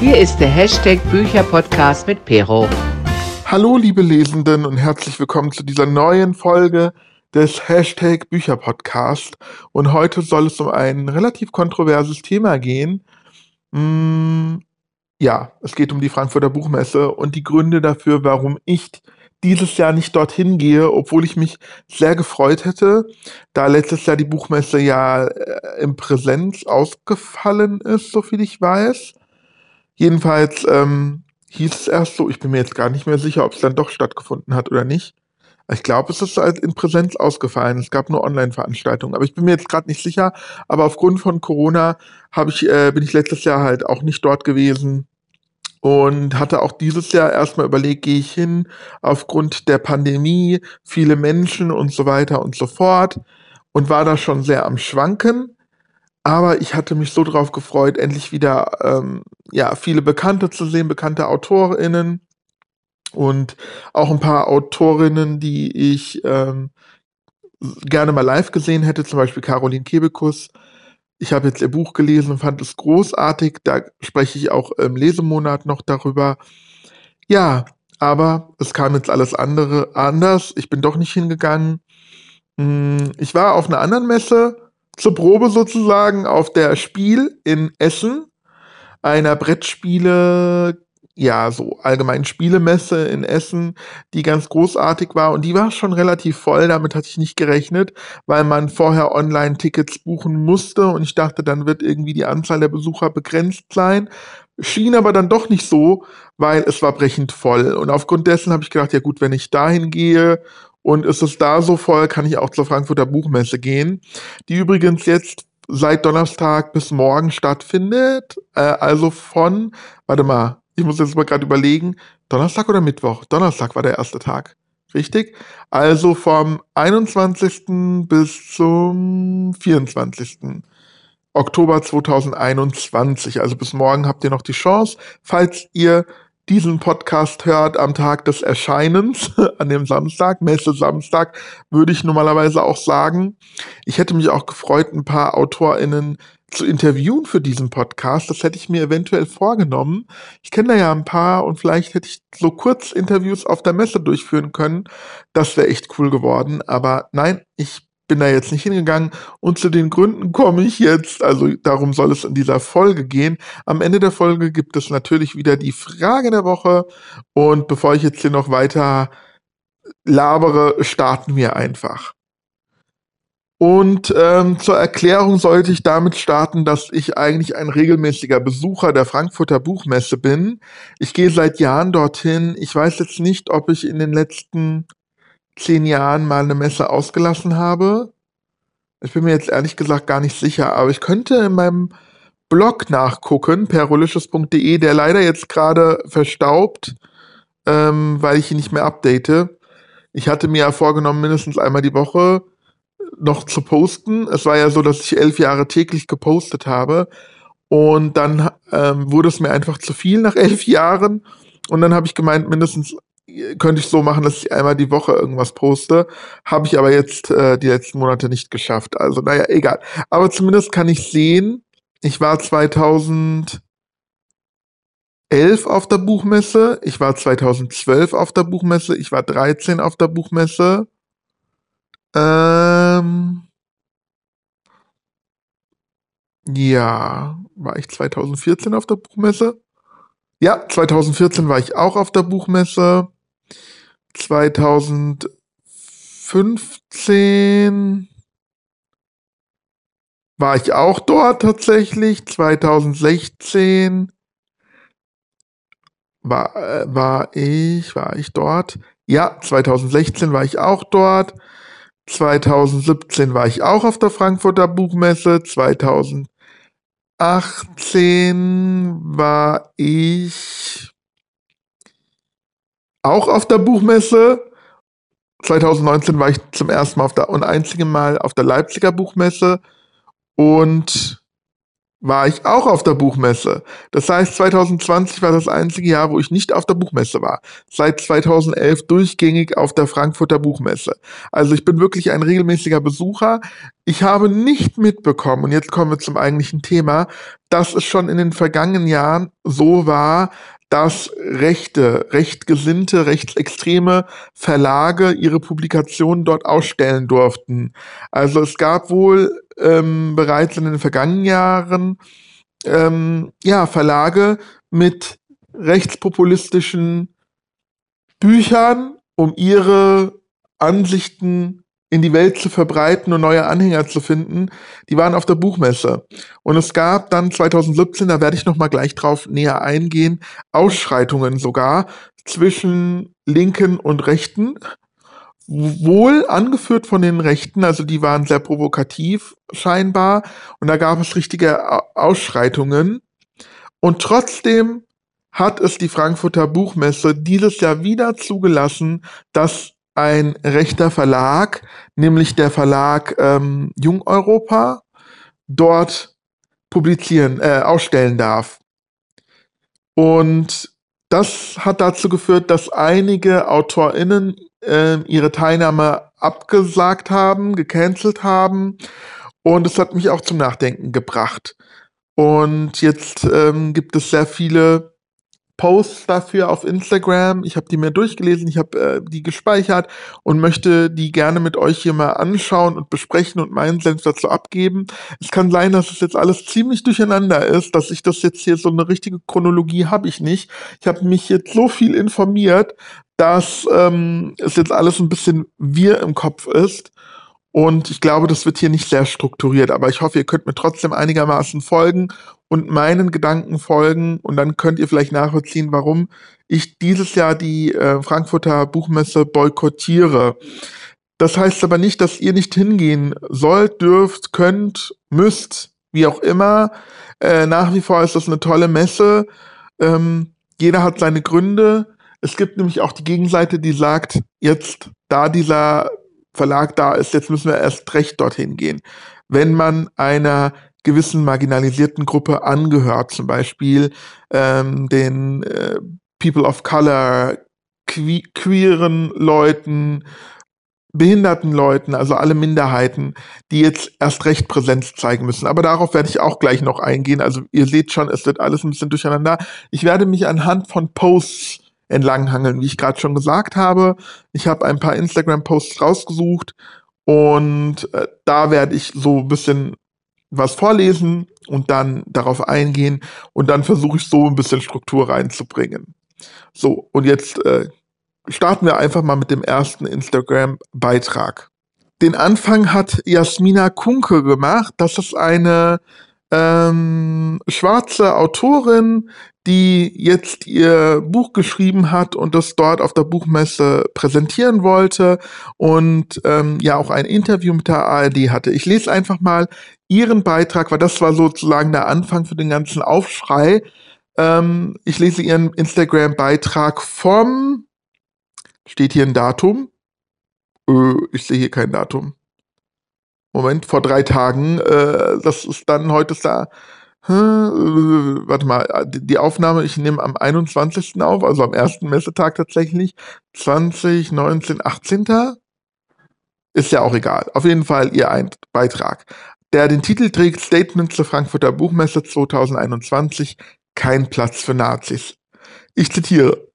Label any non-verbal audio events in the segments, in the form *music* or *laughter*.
Hier ist der Hashtag Bücherpodcast mit Pero. Hallo liebe Lesenden und herzlich willkommen zu dieser neuen Folge des Hashtag Bücherpodcast. Und heute soll es um ein relativ kontroverses Thema gehen. Hm, ja, es geht um die Frankfurter Buchmesse und die Gründe dafür, warum ich dieses Jahr nicht dorthin gehe, obwohl ich mich sehr gefreut hätte, da letztes Jahr die Buchmesse ja äh, im Präsenz ausgefallen ist, soviel ich weiß. Jedenfalls ähm, hieß es erst so, ich bin mir jetzt gar nicht mehr sicher, ob es dann doch stattgefunden hat oder nicht. Ich glaube, es ist halt in Präsenz ausgefallen. Es gab nur Online-Veranstaltungen, aber ich bin mir jetzt gerade nicht sicher. Aber aufgrund von Corona ich, äh, bin ich letztes Jahr halt auch nicht dort gewesen und hatte auch dieses Jahr erstmal überlegt, gehe ich hin aufgrund der Pandemie, viele Menschen und so weiter und so fort und war da schon sehr am Schwanken. Aber ich hatte mich so drauf gefreut, endlich wieder ähm, ja viele Bekannte zu sehen, bekannte AutorInnen und auch ein paar Autorinnen, die ich ähm, gerne mal live gesehen hätte, zum Beispiel Caroline Kebekus ich habe jetzt ihr Buch gelesen und fand es großartig. Da spreche ich auch im Lesemonat noch darüber. Ja, aber es kam jetzt alles andere anders. Ich bin doch nicht hingegangen. Hm, ich war auf einer anderen Messe zur Probe sozusagen auf der Spiel in Essen, einer Brettspiele ja, so allgemein Spielemesse in Essen, die ganz großartig war. Und die war schon relativ voll, damit hatte ich nicht gerechnet, weil man vorher Online-Tickets buchen musste. Und ich dachte, dann wird irgendwie die Anzahl der Besucher begrenzt sein. Schien aber dann doch nicht so, weil es war brechend voll. Und aufgrund dessen habe ich gedacht, ja gut, wenn ich dahin gehe und ist es da so voll, kann ich auch zur Frankfurter Buchmesse gehen, die übrigens jetzt seit Donnerstag bis morgen stattfindet, äh, also von, warte mal, ich muss jetzt mal gerade überlegen, Donnerstag oder Mittwoch? Donnerstag war der erste Tag. Richtig? Also vom 21. bis zum 24. Oktober 2021. Also bis morgen habt ihr noch die Chance, falls ihr diesen Podcast hört am Tag des Erscheinens, *laughs* an dem Samstag, Messe Samstag, würde ich normalerweise auch sagen. Ich hätte mich auch gefreut, ein paar AutorInnen zu interviewen für diesen Podcast. Das hätte ich mir eventuell vorgenommen. Ich kenne da ja ein paar und vielleicht hätte ich so kurz Interviews auf der Messe durchführen können. Das wäre echt cool geworden. Aber nein, ich bin da jetzt nicht hingegangen und zu den Gründen komme ich jetzt. Also darum soll es in dieser Folge gehen. Am Ende der Folge gibt es natürlich wieder die Frage der Woche. Und bevor ich jetzt hier noch weiter labere, starten wir einfach. Und ähm, zur Erklärung sollte ich damit starten, dass ich eigentlich ein regelmäßiger Besucher der Frankfurter Buchmesse bin. Ich gehe seit Jahren dorthin. Ich weiß jetzt nicht, ob ich in den letzten zehn Jahren mal eine Messe ausgelassen habe. Ich bin mir jetzt ehrlich gesagt gar nicht sicher, aber ich könnte in meinem Blog nachgucken, perolicious.de, der leider jetzt gerade verstaubt, ähm, weil ich ihn nicht mehr update. Ich hatte mir ja vorgenommen, mindestens einmal die Woche noch zu posten. Es war ja so, dass ich elf Jahre täglich gepostet habe. Und dann ähm, wurde es mir einfach zu viel nach elf Jahren. Und dann habe ich gemeint, mindestens könnte ich so machen, dass ich einmal die Woche irgendwas poste. Habe ich aber jetzt äh, die letzten Monate nicht geschafft. Also, naja, egal. Aber zumindest kann ich sehen, ich war 2011 auf der Buchmesse, ich war 2012 auf der Buchmesse, ich war 13 auf der Buchmesse. Ähm, ja, war ich 2014 auf der Buchmesse? Ja, 2014 war ich auch auf der Buchmesse. 2015 war ich auch dort tatsächlich. 2016 war, äh, war ich, war ich dort? Ja, 2016 war ich auch dort. 2017 war ich auch auf der Frankfurter Buchmesse. 2018 war ich auch auf der Buchmesse. 2019 war ich zum ersten Mal auf der und einzigen Mal auf der Leipziger Buchmesse. Und war ich auch auf der Buchmesse. Das heißt, 2020 war das einzige Jahr, wo ich nicht auf der Buchmesse war. Seit 2011 durchgängig auf der Frankfurter Buchmesse. Also ich bin wirklich ein regelmäßiger Besucher. Ich habe nicht mitbekommen, und jetzt kommen wir zum eigentlichen Thema, dass es schon in den vergangenen Jahren so war, dass rechte, rechtgesinnte, rechtsextreme Verlage ihre Publikationen dort ausstellen durften. Also es gab wohl ähm, bereits in den vergangenen Jahren ähm, ja, Verlage mit rechtspopulistischen Büchern, um ihre Ansichten in die Welt zu verbreiten und neue Anhänger zu finden, die waren auf der Buchmesse. Und es gab dann 2017, da werde ich noch mal gleich drauf näher eingehen, Ausschreitungen sogar zwischen Linken und Rechten, wohl angeführt von den Rechten, also die waren sehr provokativ scheinbar und da gab es richtige Ausschreitungen. Und trotzdem hat es die Frankfurter Buchmesse dieses Jahr wieder zugelassen, dass ein rechter Verlag, nämlich der Verlag ähm, Jung Europa, dort publizieren, äh, ausstellen darf. Und das hat dazu geführt, dass einige AutorInnen äh, ihre Teilnahme abgesagt haben, gecancelt haben. Und es hat mich auch zum Nachdenken gebracht. Und jetzt ähm, gibt es sehr viele Posts dafür auf Instagram. Ich habe die mir durchgelesen, ich habe äh, die gespeichert und möchte die gerne mit euch hier mal anschauen und besprechen und meinen Senf dazu abgeben. Es kann sein, dass es jetzt alles ziemlich durcheinander ist, dass ich das jetzt hier so eine richtige Chronologie habe ich nicht. Ich habe mich jetzt so viel informiert, dass ähm, es jetzt alles ein bisschen wir im Kopf ist. Und ich glaube, das wird hier nicht sehr strukturiert, aber ich hoffe, ihr könnt mir trotzdem einigermaßen folgen und meinen Gedanken folgen und dann könnt ihr vielleicht nachvollziehen, warum ich dieses Jahr die äh, Frankfurter Buchmesse boykottiere. Das heißt aber nicht, dass ihr nicht hingehen sollt, dürft, könnt, müsst, wie auch immer. Äh, nach wie vor ist das eine tolle Messe. Ähm, jeder hat seine Gründe. Es gibt nämlich auch die Gegenseite, die sagt, jetzt, da dieser Verlag da ist, jetzt müssen wir erst recht dorthin gehen. Wenn man einer gewissen marginalisierten Gruppe angehört, zum Beispiel ähm, den äh, People of Color, que queeren Leuten, behinderten Leuten, also alle Minderheiten, die jetzt erst recht Präsenz zeigen müssen. Aber darauf werde ich auch gleich noch eingehen. Also ihr seht schon, es wird alles ein bisschen durcheinander. Ich werde mich anhand von Posts entlanghangeln, wie ich gerade schon gesagt habe. Ich habe ein paar Instagram-Posts rausgesucht und äh, da werde ich so ein bisschen was vorlesen und dann darauf eingehen und dann versuche ich so ein bisschen Struktur reinzubringen. So, und jetzt äh, starten wir einfach mal mit dem ersten Instagram-Beitrag. Den Anfang hat Jasmina Kunke gemacht. Das ist eine ähm, schwarze Autorin, die jetzt ihr Buch geschrieben hat und das dort auf der Buchmesse präsentieren wollte und ähm, ja auch ein Interview mit der ARD hatte. Ich lese einfach mal ihren Beitrag, weil das war sozusagen der Anfang für den ganzen Aufschrei. Ähm, ich lese ihren Instagram-Beitrag vom, steht hier ein Datum? Äh, ich sehe hier kein Datum. Moment, vor drei Tagen. Äh, das ist dann, heute ist da, äh, warte mal, die Aufnahme, ich nehme am 21. auf, also am ersten Messetag tatsächlich, 20, 19, 18. Ist ja auch egal. Auf jeden Fall ihr ein Beitrag, der den Titel trägt Statement zur Frankfurter Buchmesse 2021, kein Platz für Nazis. Ich zitiere.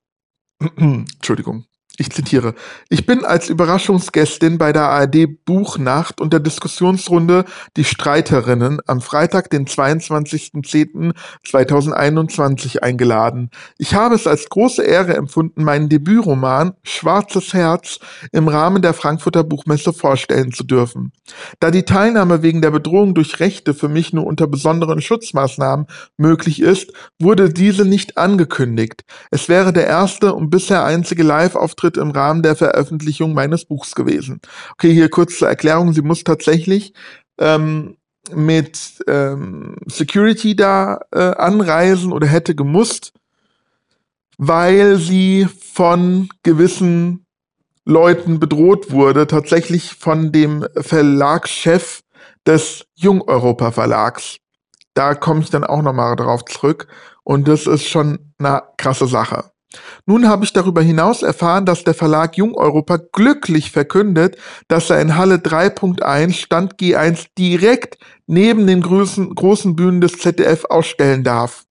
*clears throat* Entschuldigung. Ich zitiere, ich bin als Überraschungsgästin bei der ARD Buchnacht und der Diskussionsrunde Die Streiterinnen am Freitag, den 22.10.2021 eingeladen. Ich habe es als große Ehre empfunden, meinen Debütroman Schwarzes Herz im Rahmen der Frankfurter Buchmesse vorstellen zu dürfen. Da die Teilnahme wegen der Bedrohung durch Rechte für mich nur unter besonderen Schutzmaßnahmen möglich ist, wurde diese nicht angekündigt. Es wäre der erste und bisher einzige Live-Auftritt Auftritt im Rahmen der Veröffentlichung meines Buchs gewesen. Okay, hier kurz zur Erklärung. Sie muss tatsächlich ähm, mit ähm, Security da äh, anreisen oder hätte gemusst, weil sie von gewissen Leuten bedroht wurde, tatsächlich von dem Verlagschef des Jung Europa Verlags. da komme ich dann auch nochmal drauf zurück. Und das ist schon eine krasse Sache. Nun habe ich darüber hinaus erfahren, dass der Verlag Jung Europa glücklich verkündet, dass er in Halle 3.1 Stand G1 direkt neben den großen, Bühnen des ZDF ausstellen darf.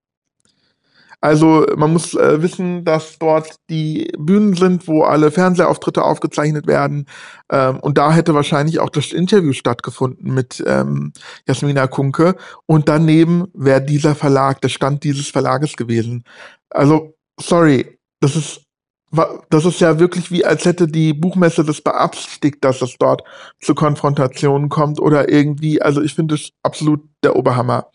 Also man muss äh, wissen, dass dort die Bühnen sind, wo alle Fernsehauftritte aufgezeichnet werden. Ähm, und da hätte wahrscheinlich auch das Interview stattgefunden mit ähm, Jasmina Kunke. Und daneben wäre dieser Verlag, der Stand dieses Verlages gewesen. Also, sorry, das ist das ist ja wirklich wie, als hätte die Buchmesse das beabsichtigt, dass es dort zu Konfrontationen kommt oder irgendwie, also ich finde es absolut der Oberhammer.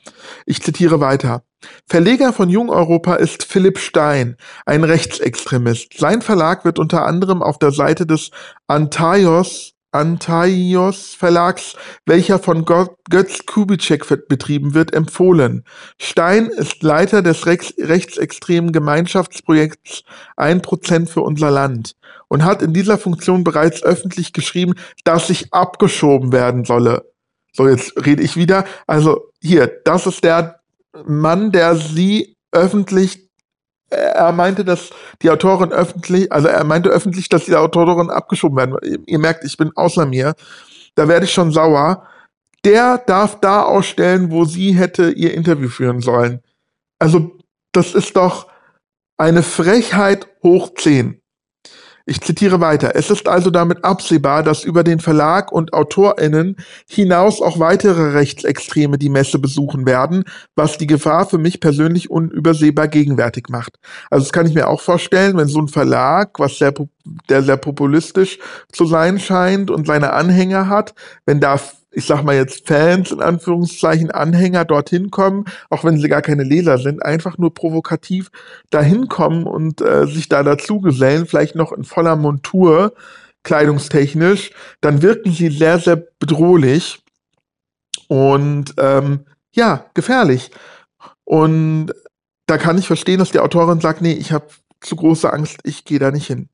Ich zitiere weiter. Verleger von Jung Europa ist Philipp Stein, ein Rechtsextremist. Sein Verlag wird unter anderem auf der Seite des Antaios Antaios Verlags, welcher von Götz Kubitschek betrieben wird, empfohlen. Stein ist Leiter des rechtsextremen Gemeinschaftsprojekts 1% für unser Land und hat in dieser Funktion bereits öffentlich geschrieben, dass sich abgeschoben werden solle. So, jetzt rede ich wieder. Also hier, das ist der Mann, der sie öffentlich er meinte, dass die Autorin öffentlich, also er meinte öffentlich, dass die Autorin abgeschoben werden. Ihr merkt, ich bin außer mir. Da werde ich schon sauer. Der darf da ausstellen, wo sie hätte ihr Interview führen sollen. Also, das ist doch eine Frechheit hoch 10. Ich zitiere weiter. Es ist also damit absehbar, dass über den Verlag und AutorInnen hinaus auch weitere Rechtsextreme die Messe besuchen werden, was die Gefahr für mich persönlich unübersehbar gegenwärtig macht. Also das kann ich mir auch vorstellen, wenn so ein Verlag, was sehr, der sehr populistisch zu sein scheint und seine Anhänger hat, wenn da ich sag mal jetzt Fans in Anführungszeichen, Anhänger dorthin kommen, auch wenn sie gar keine Leser sind, einfach nur provokativ dahin kommen und äh, sich da dazu gesellen, vielleicht noch in voller Montur, kleidungstechnisch, dann wirken sie sehr, sehr bedrohlich und ähm, ja, gefährlich. Und da kann ich verstehen, dass die Autorin sagt, nee, ich habe zu große Angst, ich gehe da nicht hin.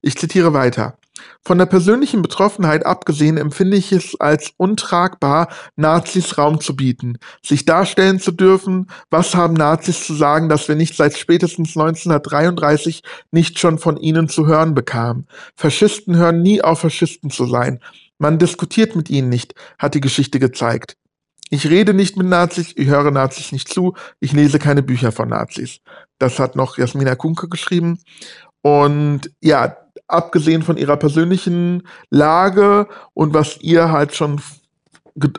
Ich zitiere weiter. Von der persönlichen Betroffenheit abgesehen empfinde ich es als untragbar, Nazis Raum zu bieten, sich darstellen zu dürfen, was haben Nazis zu sagen, dass wir nicht seit spätestens 1933 nicht schon von ihnen zu hören bekamen. Faschisten hören nie auf, Faschisten zu sein. Man diskutiert mit ihnen nicht, hat die Geschichte gezeigt. Ich rede nicht mit Nazis, ich höre Nazis nicht zu, ich lese keine Bücher von Nazis. Das hat noch Jasmina Kunke geschrieben. Und ja, abgesehen von ihrer persönlichen Lage und was ihr halt schon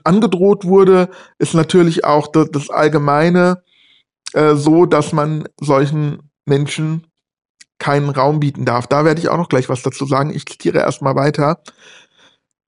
angedroht wurde, ist natürlich auch das, das Allgemeine äh, so, dass man solchen Menschen keinen Raum bieten darf. Da werde ich auch noch gleich was dazu sagen. Ich zitiere erstmal weiter.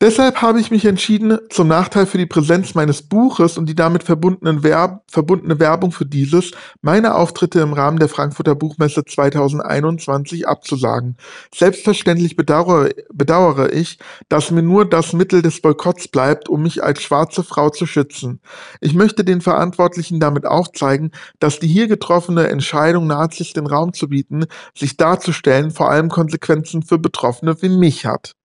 Deshalb habe ich mich entschieden, zum Nachteil für die Präsenz meines Buches und die damit Werb verbundene Werbung für dieses, meine Auftritte im Rahmen der Frankfurter Buchmesse 2021 abzusagen. Selbstverständlich bedauere, bedauere ich, dass mir nur das Mittel des Boykotts bleibt, um mich als schwarze Frau zu schützen. Ich möchte den Verantwortlichen damit aufzeigen, dass die hier getroffene Entscheidung, Nazis den Raum zu bieten, sich darzustellen, vor allem Konsequenzen für Betroffene wie mich hat.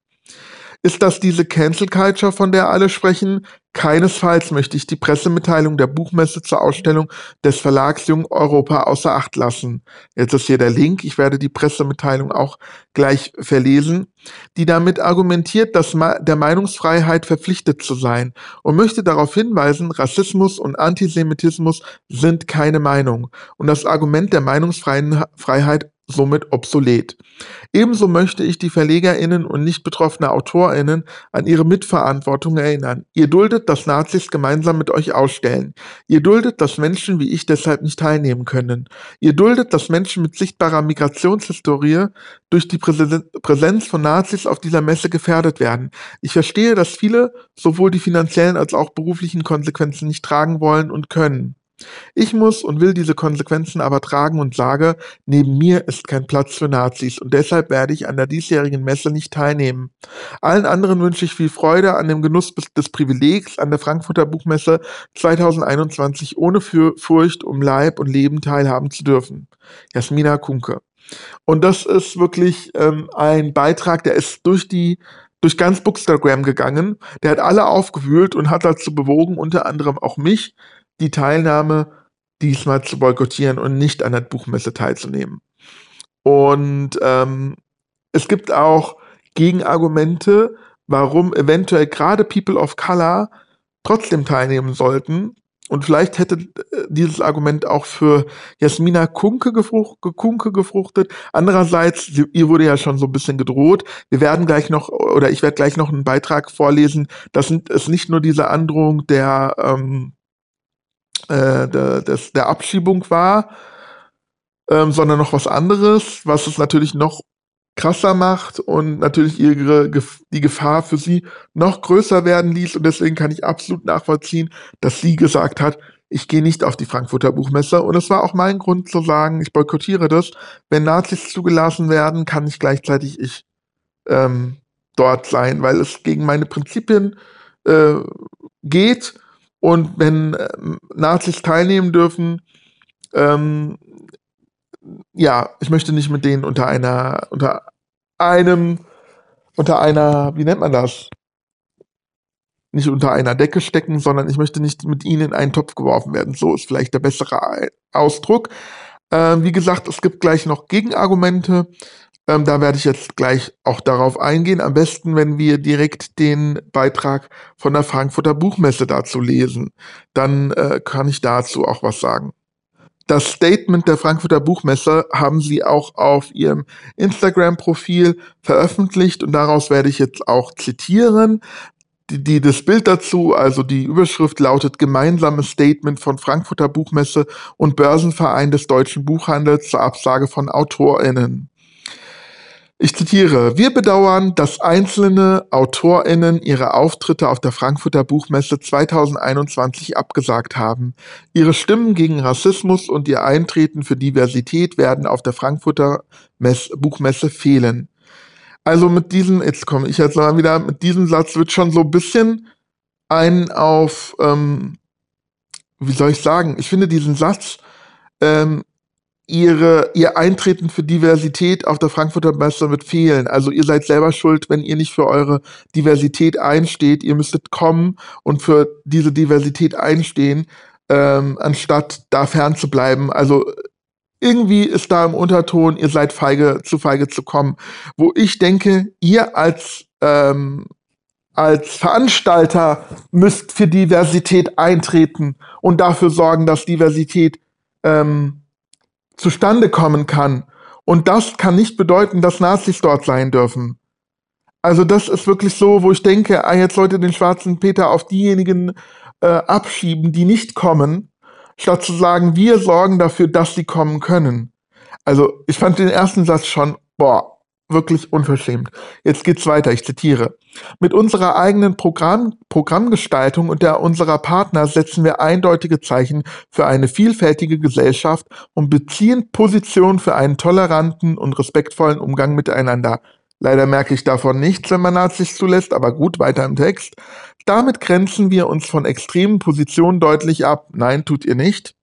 Ist das diese Cancel Culture, von der alle sprechen? Keinesfalls möchte ich die Pressemitteilung der Buchmesse zur Ausstellung des Verlags Jung Europa außer Acht lassen. Jetzt ist hier der Link, ich werde die Pressemitteilung auch gleich verlesen, die damit argumentiert, dass der Meinungsfreiheit verpflichtet zu sein und möchte darauf hinweisen, Rassismus und Antisemitismus sind keine Meinung und das Argument der Meinungsfreiheit somit obsolet. Ebenso möchte ich die VerlegerInnen und nicht betroffene AutorInnen an ihre Mitverantwortung erinnern. Ihr duldet, dass Nazis gemeinsam mit euch ausstellen. Ihr duldet, dass Menschen wie ich deshalb nicht teilnehmen können. Ihr duldet, dass Menschen mit sichtbarer Migrationshistorie durch die Präsenz von Nazis auf dieser Messe gefährdet werden. Ich verstehe, dass viele sowohl die finanziellen als auch beruflichen Konsequenzen nicht tragen wollen und können. Ich muss und will diese Konsequenzen aber tragen und sage, neben mir ist kein Platz für Nazis und deshalb werde ich an der diesjährigen Messe nicht teilnehmen. Allen anderen wünsche ich viel Freude an dem Genuss des Privilegs an der Frankfurter Buchmesse 2021 ohne Furcht um Leib und Leben teilhaben zu dürfen. Jasmina Kunke. Und das ist wirklich ähm, ein Beitrag, der ist durch die durch ganz Bookstagram gegangen. Der hat alle aufgewühlt und hat dazu bewogen, unter anderem auch mich, die Teilnahme diesmal zu boykottieren und nicht an der Buchmesse teilzunehmen. Und ähm, es gibt auch Gegenargumente, warum eventuell gerade People of Color trotzdem teilnehmen sollten. Und vielleicht hätte äh, dieses Argument auch für Jasmina Kunke, gefrucht, Kunke gefruchtet. Andererseits, ihr wurde ja schon so ein bisschen gedroht. Wir werden gleich noch, oder ich werde gleich noch einen Beitrag vorlesen. Das ist nicht nur diese Androhung der, ähm, äh, der, des, der Abschiebung war, ähm, sondern noch was anderes, was es natürlich noch krasser macht und natürlich ihre, die Gefahr für sie noch größer werden ließ. Und deswegen kann ich absolut nachvollziehen, dass sie gesagt hat, ich gehe nicht auf die Frankfurter Buchmesse. Und es war auch mein Grund zu sagen, ich boykottiere das. Wenn Nazis zugelassen werden, kann ich gleichzeitig ich ähm, dort sein, weil es gegen meine Prinzipien äh, geht. Und wenn äh, Nazis teilnehmen dürfen, ähm, ja, ich möchte nicht mit denen unter einer, unter einem, unter einer, wie nennt man das? Nicht unter einer Decke stecken, sondern ich möchte nicht mit ihnen in einen Topf geworfen werden. So ist vielleicht der bessere Ausdruck. Ähm, wie gesagt, es gibt gleich noch Gegenargumente. Ähm, da werde ich jetzt gleich auch darauf eingehen. Am besten, wenn wir direkt den Beitrag von der Frankfurter Buchmesse dazu lesen. Dann äh, kann ich dazu auch was sagen. Das Statement der Frankfurter Buchmesse haben sie auch auf ihrem Instagram-Profil veröffentlicht und daraus werde ich jetzt auch zitieren. Die, die, das Bild dazu, also die Überschrift lautet Gemeinsames Statement von Frankfurter Buchmesse und Börsenverein des deutschen Buchhandels zur Absage von AutorInnen. Ich zitiere, wir bedauern, dass einzelne AutorInnen ihre Auftritte auf der Frankfurter Buchmesse 2021 abgesagt haben. Ihre Stimmen gegen Rassismus und ihr Eintreten für Diversität werden auf der Frankfurter Mess Buchmesse fehlen. Also mit diesem, jetzt komme ich jetzt mal wieder, mit diesem Satz wird schon so ein bisschen ein auf, ähm, wie soll ich sagen, ich finde diesen Satz ähm, ihre, ihr Eintreten für Diversität auf der Frankfurter Messe wird fehlen. Also ihr seid selber schuld, wenn ihr nicht für eure Diversität einsteht. Ihr müsstet kommen und für diese Diversität einstehen, ähm, anstatt da fern zu bleiben. Also irgendwie ist da im Unterton, ihr seid feige, zu feige zu kommen. Wo ich denke, ihr als, ähm, als Veranstalter müsst für Diversität eintreten und dafür sorgen, dass Diversität ähm, zustande kommen kann. Und das kann nicht bedeuten, dass Nazis dort sein dürfen. Also das ist wirklich so, wo ich denke, ah, jetzt sollte den schwarzen Peter auf diejenigen äh, abschieben, die nicht kommen, statt zu sagen, wir sorgen dafür, dass sie kommen können. Also ich fand den ersten Satz schon, boah, wirklich unverschämt. Jetzt geht's weiter, ich zitiere. Mit unserer eigenen Programm, Programmgestaltung und der unserer Partner setzen wir eindeutige Zeichen für eine vielfältige Gesellschaft und beziehen Position für einen toleranten und respektvollen Umgang miteinander. Leider merke ich davon nichts, wenn man Nazis zulässt, aber gut, weiter im Text. Damit grenzen wir uns von extremen Positionen deutlich ab. Nein, tut ihr nicht.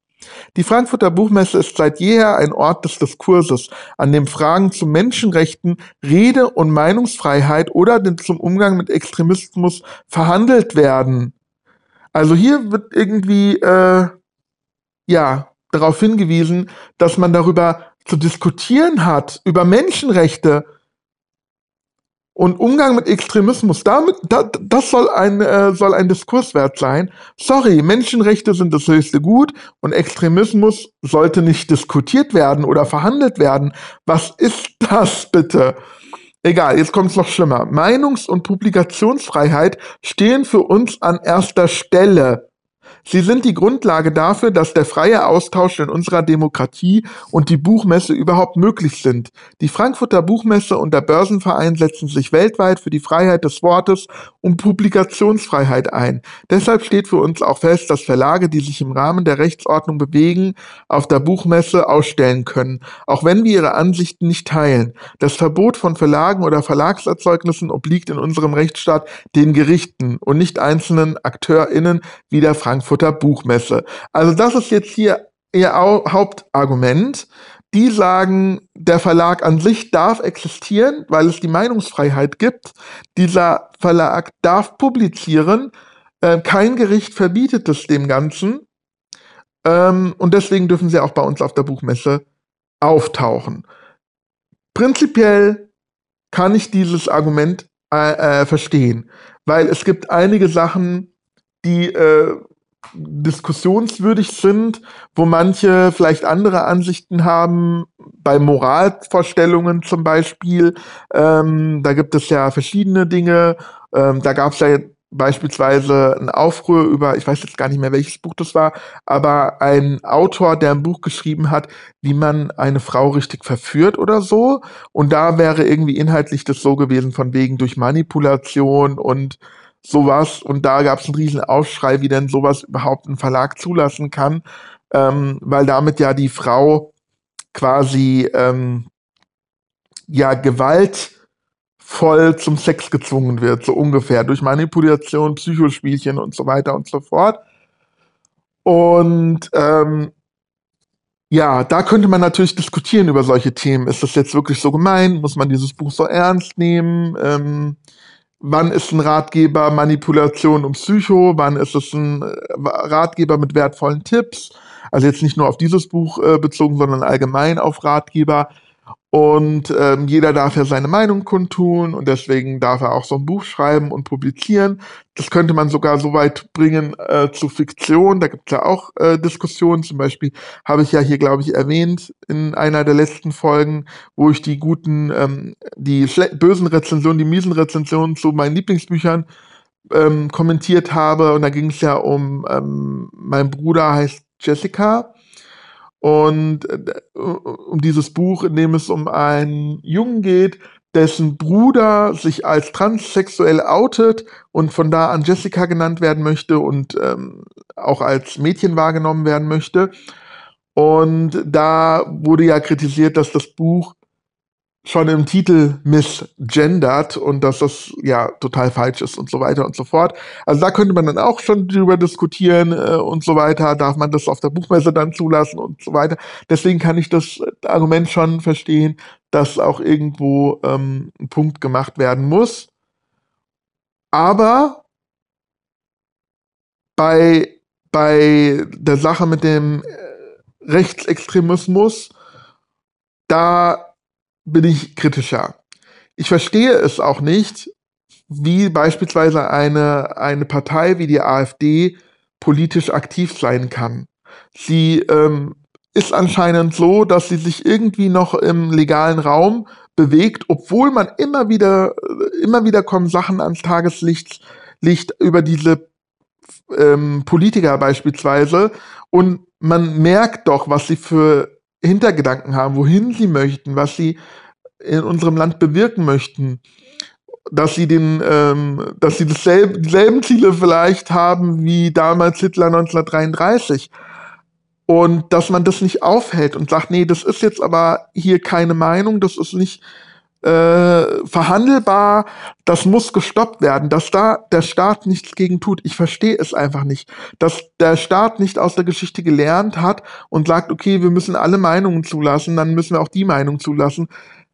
Die Frankfurter Buchmesse ist seit jeher ein Ort des Diskurses, an dem Fragen zu Menschenrechten, Rede- und Meinungsfreiheit oder zum Umgang mit Extremismus verhandelt werden. Also hier wird irgendwie äh, ja darauf hingewiesen, dass man darüber zu diskutieren hat, über Menschenrechte, und Umgang mit Extremismus, damit, da, das soll ein, äh, soll ein Diskurs wert sein. Sorry, Menschenrechte sind das höchste Gut und Extremismus sollte nicht diskutiert werden oder verhandelt werden. Was ist das bitte? Egal, jetzt kommt es noch schlimmer. Meinungs- und Publikationsfreiheit stehen für uns an erster Stelle. Sie sind die Grundlage dafür, dass der freie Austausch in unserer Demokratie und die Buchmesse überhaupt möglich sind. Die Frankfurter Buchmesse und der Börsenverein setzen sich weltweit für die Freiheit des Wortes und Publikationsfreiheit ein. Deshalb steht für uns auch fest, dass Verlage, die sich im Rahmen der Rechtsordnung bewegen, auf der Buchmesse ausstellen können, auch wenn wir ihre Ansichten nicht teilen. Das Verbot von Verlagen oder Verlagserzeugnissen obliegt in unserem Rechtsstaat den Gerichten und nicht einzelnen AkteurInnen wie der Frankfurter Frankfurter Buchmesse. Also das ist jetzt hier ihr Hauptargument. Die sagen, der Verlag an sich darf existieren, weil es die Meinungsfreiheit gibt. Dieser Verlag darf publizieren. Äh, kein Gericht verbietet es dem Ganzen. Ähm, und deswegen dürfen sie auch bei uns auf der Buchmesse auftauchen. Prinzipiell kann ich dieses Argument äh, äh, verstehen, weil es gibt einige Sachen, die äh, diskussionswürdig sind, wo manche vielleicht andere Ansichten haben, bei Moralvorstellungen zum Beispiel. Ähm, da gibt es ja verschiedene Dinge. Ähm, da gab es ja beispielsweise ein Aufruhr über, ich weiß jetzt gar nicht mehr, welches Buch das war, aber ein Autor, der ein Buch geschrieben hat, wie man eine Frau richtig verführt oder so. Und da wäre irgendwie inhaltlich das so gewesen, von wegen durch Manipulation und sowas. Und da gab es einen riesen Aufschrei, wie denn sowas überhaupt ein Verlag zulassen kann, ähm, weil damit ja die Frau quasi ähm, ja gewaltvoll zum Sex gezwungen wird, so ungefähr, durch Manipulation, Psychospielchen und so weiter und so fort. Und ähm, ja, da könnte man natürlich diskutieren über solche Themen. Ist das jetzt wirklich so gemein? Muss man dieses Buch so ernst nehmen? Ähm, wann ist ein Ratgeber Manipulation und Psycho, wann ist es ein äh, Ratgeber mit wertvollen Tipps. Also jetzt nicht nur auf dieses Buch äh, bezogen, sondern allgemein auf Ratgeber. Und ähm, jeder darf ja seine Meinung kundtun und deswegen darf er auch so ein Buch schreiben und publizieren. Das könnte man sogar so weit bringen äh, zu Fiktion. Da gibt es ja auch äh, Diskussionen. Zum Beispiel habe ich ja hier, glaube ich, erwähnt in einer der letzten Folgen, wo ich die guten, ähm, die bösen Rezensionen, die miesen Rezensionen zu meinen Lieblingsbüchern ähm, kommentiert habe. Und da ging es ja um, ähm, mein Bruder heißt Jessica und äh, um dieses Buch, in dem es um einen Jungen geht, dessen Bruder sich als transsexuell outet und von da an Jessica genannt werden möchte und ähm, auch als Mädchen wahrgenommen werden möchte. Und da wurde ja kritisiert, dass das Buch schon im Titel misgendert und dass das ja total falsch ist und so weiter und so fort. Also da könnte man dann auch schon drüber diskutieren äh, und so weiter. Darf man das auf der Buchmesse dann zulassen und so weiter. Deswegen kann ich das Argument schon verstehen, dass auch irgendwo ähm, ein Punkt gemacht werden muss. Aber bei, bei der Sache mit dem äh, Rechtsextremismus, da bin ich kritischer. Ich verstehe es auch nicht, wie beispielsweise eine, eine Partei wie die AfD politisch aktiv sein kann. Sie ähm, ist anscheinend so, dass sie sich irgendwie noch im legalen Raum bewegt, obwohl man immer wieder, immer wieder kommen Sachen ans Tageslicht Licht über diese ähm, Politiker beispielsweise und man merkt doch, was sie für Hintergedanken haben, wohin sie möchten, was sie in unserem Land bewirken möchten. Dass sie den, ähm, dass sie dasselbe, dieselben Ziele vielleicht haben wie damals Hitler 1933. Und dass man das nicht aufhält und sagt, nee, das ist jetzt aber hier keine Meinung, das ist nicht äh, verhandelbar, das muss gestoppt werden, dass da der Staat nichts gegen tut. Ich verstehe es einfach nicht, dass der Staat nicht aus der Geschichte gelernt hat und sagt, okay, wir müssen alle Meinungen zulassen, dann müssen wir auch die Meinung zulassen.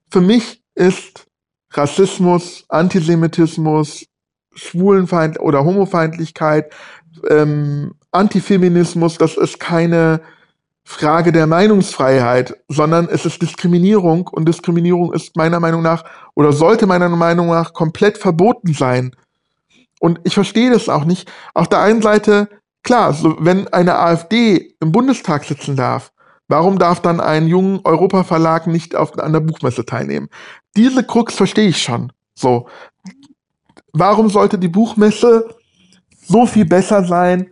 Für mich ist Rassismus, Antisemitismus, Schwulenfeind oder Homofeindlichkeit, ähm, Antifeminismus, das ist keine Frage der Meinungsfreiheit, sondern es ist Diskriminierung und Diskriminierung ist meiner Meinung nach oder sollte meiner Meinung nach komplett verboten sein. Und ich verstehe das auch nicht. Auf der einen Seite, klar, so, wenn eine AfD im Bundestag sitzen darf, warum darf dann ein junger Europaverlag nicht auf, an der Buchmesse teilnehmen? Diese Krux verstehe ich schon. So. Warum sollte die Buchmesse so viel besser sein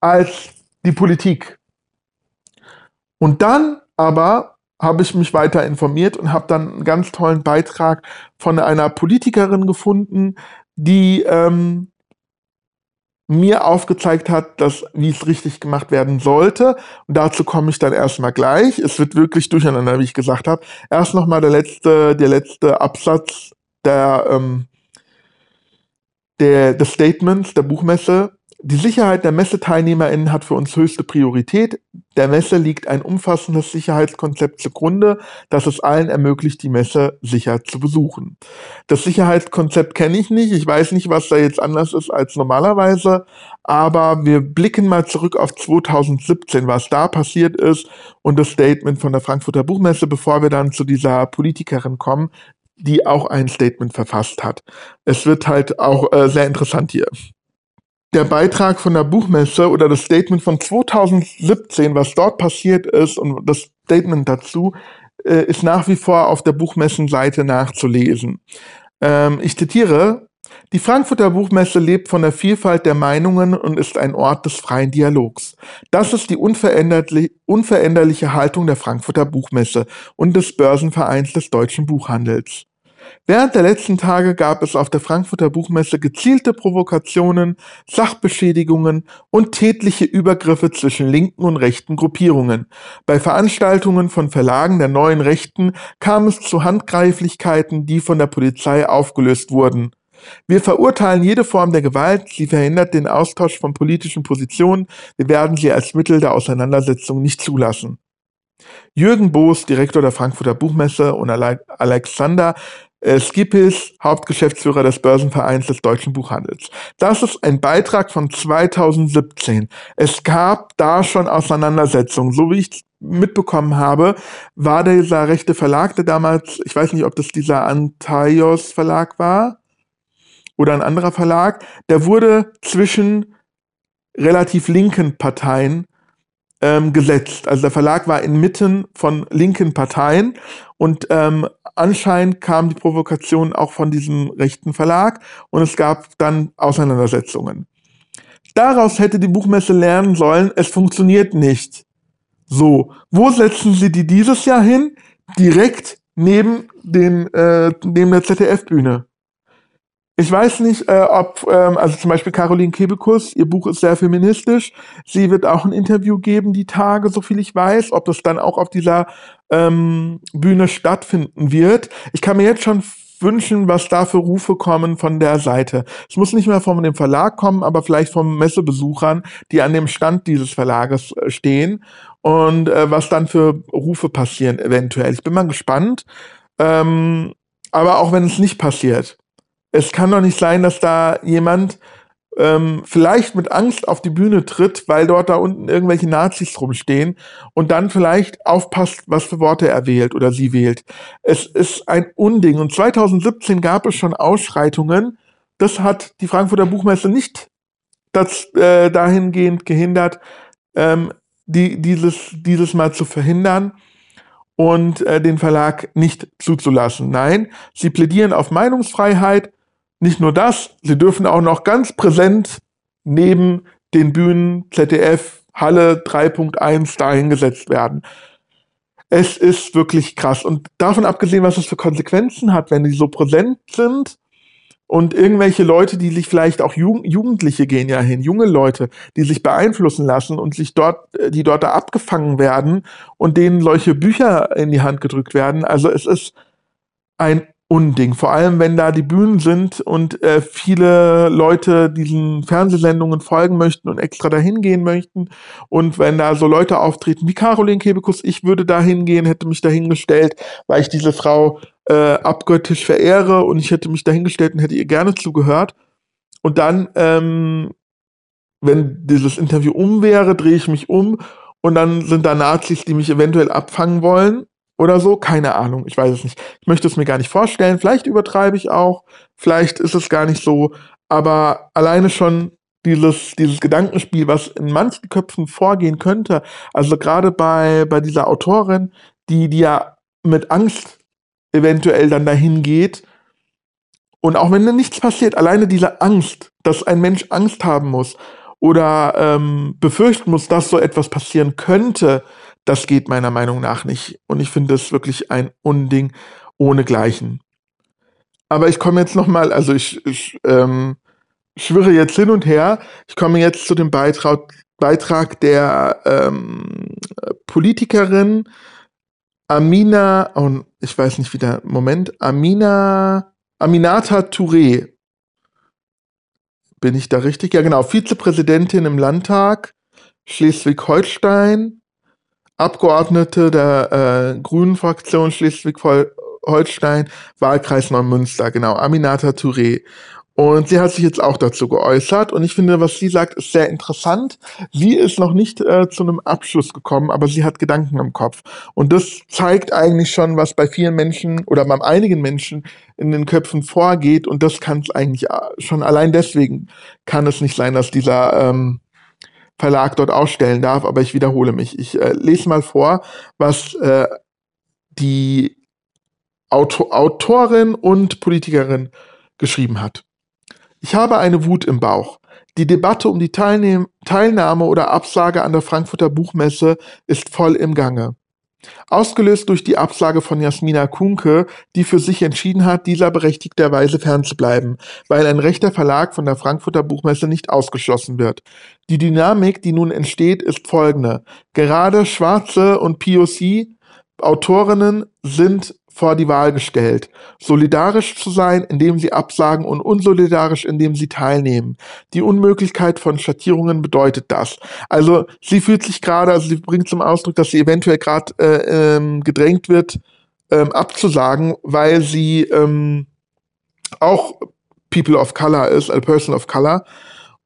als die Politik? Und dann aber habe ich mich weiter informiert und habe dann einen ganz tollen Beitrag von einer Politikerin gefunden, die ähm, mir aufgezeigt hat, dass wie es richtig gemacht werden sollte. Und dazu komme ich dann erstmal gleich. Es wird wirklich durcheinander, wie ich gesagt habe. Erst nochmal der letzte, der letzte Absatz der, ähm, der, des Statements der Buchmesse. Die Sicherheit der MesseteilnehmerInnen hat für uns höchste Priorität. Der Messe liegt ein umfassendes Sicherheitskonzept zugrunde, das es allen ermöglicht, die Messe sicher zu besuchen. Das Sicherheitskonzept kenne ich nicht. Ich weiß nicht, was da jetzt anders ist als normalerweise. Aber wir blicken mal zurück auf 2017, was da passiert ist und das Statement von der Frankfurter Buchmesse, bevor wir dann zu dieser Politikerin kommen, die auch ein Statement verfasst hat. Es wird halt auch äh, sehr interessant hier der Beitrag von der Buchmesse oder das Statement von 2017, was dort passiert ist und das Statement dazu, äh, ist nach wie vor auf der Buchmessenseite nachzulesen. Ähm, ich zitiere, die Frankfurter Buchmesse lebt von der Vielfalt der Meinungen und ist ein Ort des freien Dialogs. Das ist die unveränderliche Haltung der Frankfurter Buchmesse und des Börsenvereins des deutschen Buchhandels. Während der letzten Tage gab es auf der Frankfurter Buchmesse gezielte Provokationen, Sachbeschädigungen und tätliche Übergriffe zwischen linken und rechten Gruppierungen. Bei Veranstaltungen von Verlagen der neuen Rechten kam es zu Handgreiflichkeiten, die von der Polizei aufgelöst wurden. Wir verurteilen jede Form der Gewalt, sie verhindert den Austausch von politischen Positionen, wir werden sie als Mittel der Auseinandersetzung nicht zulassen. Jürgen Boos, Direktor der Frankfurter Buchmesse und Alexander äh, Skipis, Hauptgeschäftsführer des Börsenvereins des deutschen Buchhandels. Das ist ein Beitrag von 2017. Es gab da schon Auseinandersetzungen. So wie ich mitbekommen habe, war dieser rechte Verlag, der damals, ich weiß nicht, ob das dieser Antaios Verlag war oder ein anderer Verlag, der wurde zwischen relativ linken Parteien ähm, gesetzt. Also der Verlag war inmitten von linken Parteien und ähm, anscheinend kam die Provokation auch von diesem rechten Verlag und es gab dann Auseinandersetzungen. Daraus hätte die Buchmesse lernen sollen, es funktioniert nicht. So, wo setzen Sie die dieses Jahr hin? Direkt neben den äh, neben der ZDF-Bühne. Ich weiß nicht, äh, ob, ähm, also zum Beispiel Caroline Kebekus, ihr Buch ist sehr feministisch. Sie wird auch ein Interview geben, die Tage, so viel ich weiß, ob das dann auch auf dieser ähm, Bühne stattfinden wird. Ich kann mir jetzt schon wünschen, was da für Rufe kommen von der Seite. Es muss nicht mehr von dem Verlag kommen, aber vielleicht von Messebesuchern, die an dem Stand dieses Verlages äh, stehen und äh, was dann für Rufe passieren eventuell. Ich bin mal gespannt. Ähm, aber auch wenn es nicht passiert, es kann doch nicht sein, dass da jemand ähm, vielleicht mit Angst auf die Bühne tritt, weil dort da unten irgendwelche Nazis rumstehen und dann vielleicht aufpasst, was für Worte er wählt oder sie wählt. Es ist ein Unding. Und 2017 gab es schon Ausschreitungen. Das hat die Frankfurter Buchmesse nicht das, äh, dahingehend gehindert, ähm, die, dieses, dieses Mal zu verhindern und äh, den Verlag nicht zuzulassen. Nein, sie plädieren auf Meinungsfreiheit nicht nur das, sie dürfen auch noch ganz präsent neben den Bühnen ZDF Halle 3.1 dahingesetzt werden. Es ist wirklich krass. Und davon abgesehen, was es für Konsequenzen hat, wenn die so präsent sind und irgendwelche Leute, die sich vielleicht auch Jugend Jugendliche gehen ja hin, junge Leute, die sich beeinflussen lassen und sich dort, die dort da abgefangen werden und denen solche Bücher in die Hand gedrückt werden. Also es ist ein Unding. Vor allem, wenn da die Bühnen sind und äh, viele Leute diesen Fernsehsendungen folgen möchten und extra dahin gehen möchten. Und wenn da so Leute auftreten wie Caroline Kebekus, ich würde da hingehen, hätte mich dahingestellt, weil ich diese Frau äh, abgöttisch verehre und ich hätte mich dahingestellt und hätte ihr gerne zugehört. Und dann, ähm, wenn dieses Interview um wäre, drehe ich mich um und dann sind da Nazis, die mich eventuell abfangen wollen oder so, keine Ahnung, ich weiß es nicht. Ich möchte es mir gar nicht vorstellen, vielleicht übertreibe ich auch, vielleicht ist es gar nicht so, aber alleine schon dieses, dieses Gedankenspiel, was in manchen Köpfen vorgehen könnte, also gerade bei, bei dieser Autorin, die, die ja mit Angst eventuell dann dahin geht, und auch wenn dann nichts passiert, alleine diese Angst, dass ein Mensch Angst haben muss oder ähm, befürchten muss, dass so etwas passieren könnte, das geht meiner Meinung nach nicht. Und ich finde das wirklich ein Unding ohnegleichen. Aber ich komme jetzt nochmal, also ich, ich ähm, schwirre jetzt hin und her. Ich komme jetzt zu dem Beitrag, Beitrag der ähm, Politikerin Amina, oh, ich weiß nicht wie der Moment, Amina, Aminata Touré. Bin ich da richtig? Ja, genau. Vizepräsidentin im Landtag Schleswig-Holstein, Abgeordnete der äh, Grünen Fraktion Schleswig-Holstein, Wahlkreis Neumünster, genau, Aminata Touré. Und sie hat sich jetzt auch dazu geäußert und ich finde, was sie sagt, ist sehr interessant. Sie ist noch nicht äh, zu einem Abschluss gekommen, aber sie hat Gedanken im Kopf. Und das zeigt eigentlich schon, was bei vielen Menschen oder bei einigen Menschen in den Köpfen vorgeht. Und das kann es eigentlich äh, schon allein deswegen kann es nicht sein, dass dieser ähm, Verlag dort ausstellen darf. Aber ich wiederhole mich. Ich äh, lese mal vor, was äh, die Auto Autorin und Politikerin geschrieben hat. Ich habe eine Wut im Bauch. Die Debatte um die Teilnehm Teilnahme oder Absage an der Frankfurter Buchmesse ist voll im Gange. Ausgelöst durch die Absage von Jasmina Kunke, die für sich entschieden hat, dieser berechtigterweise fernzubleiben, weil ein rechter Verlag von der Frankfurter Buchmesse nicht ausgeschlossen wird. Die Dynamik, die nun entsteht, ist folgende. Gerade schwarze und POC Autorinnen sind vor die Wahl gestellt, solidarisch zu sein, indem sie absagen und unsolidarisch, indem sie teilnehmen. Die Unmöglichkeit von Schattierungen bedeutet das. Also sie fühlt sich gerade, also sie bringt zum Ausdruck, dass sie eventuell gerade äh, ähm, gedrängt wird, ähm, abzusagen, weil sie ähm, auch People of Color ist, a Person of Color.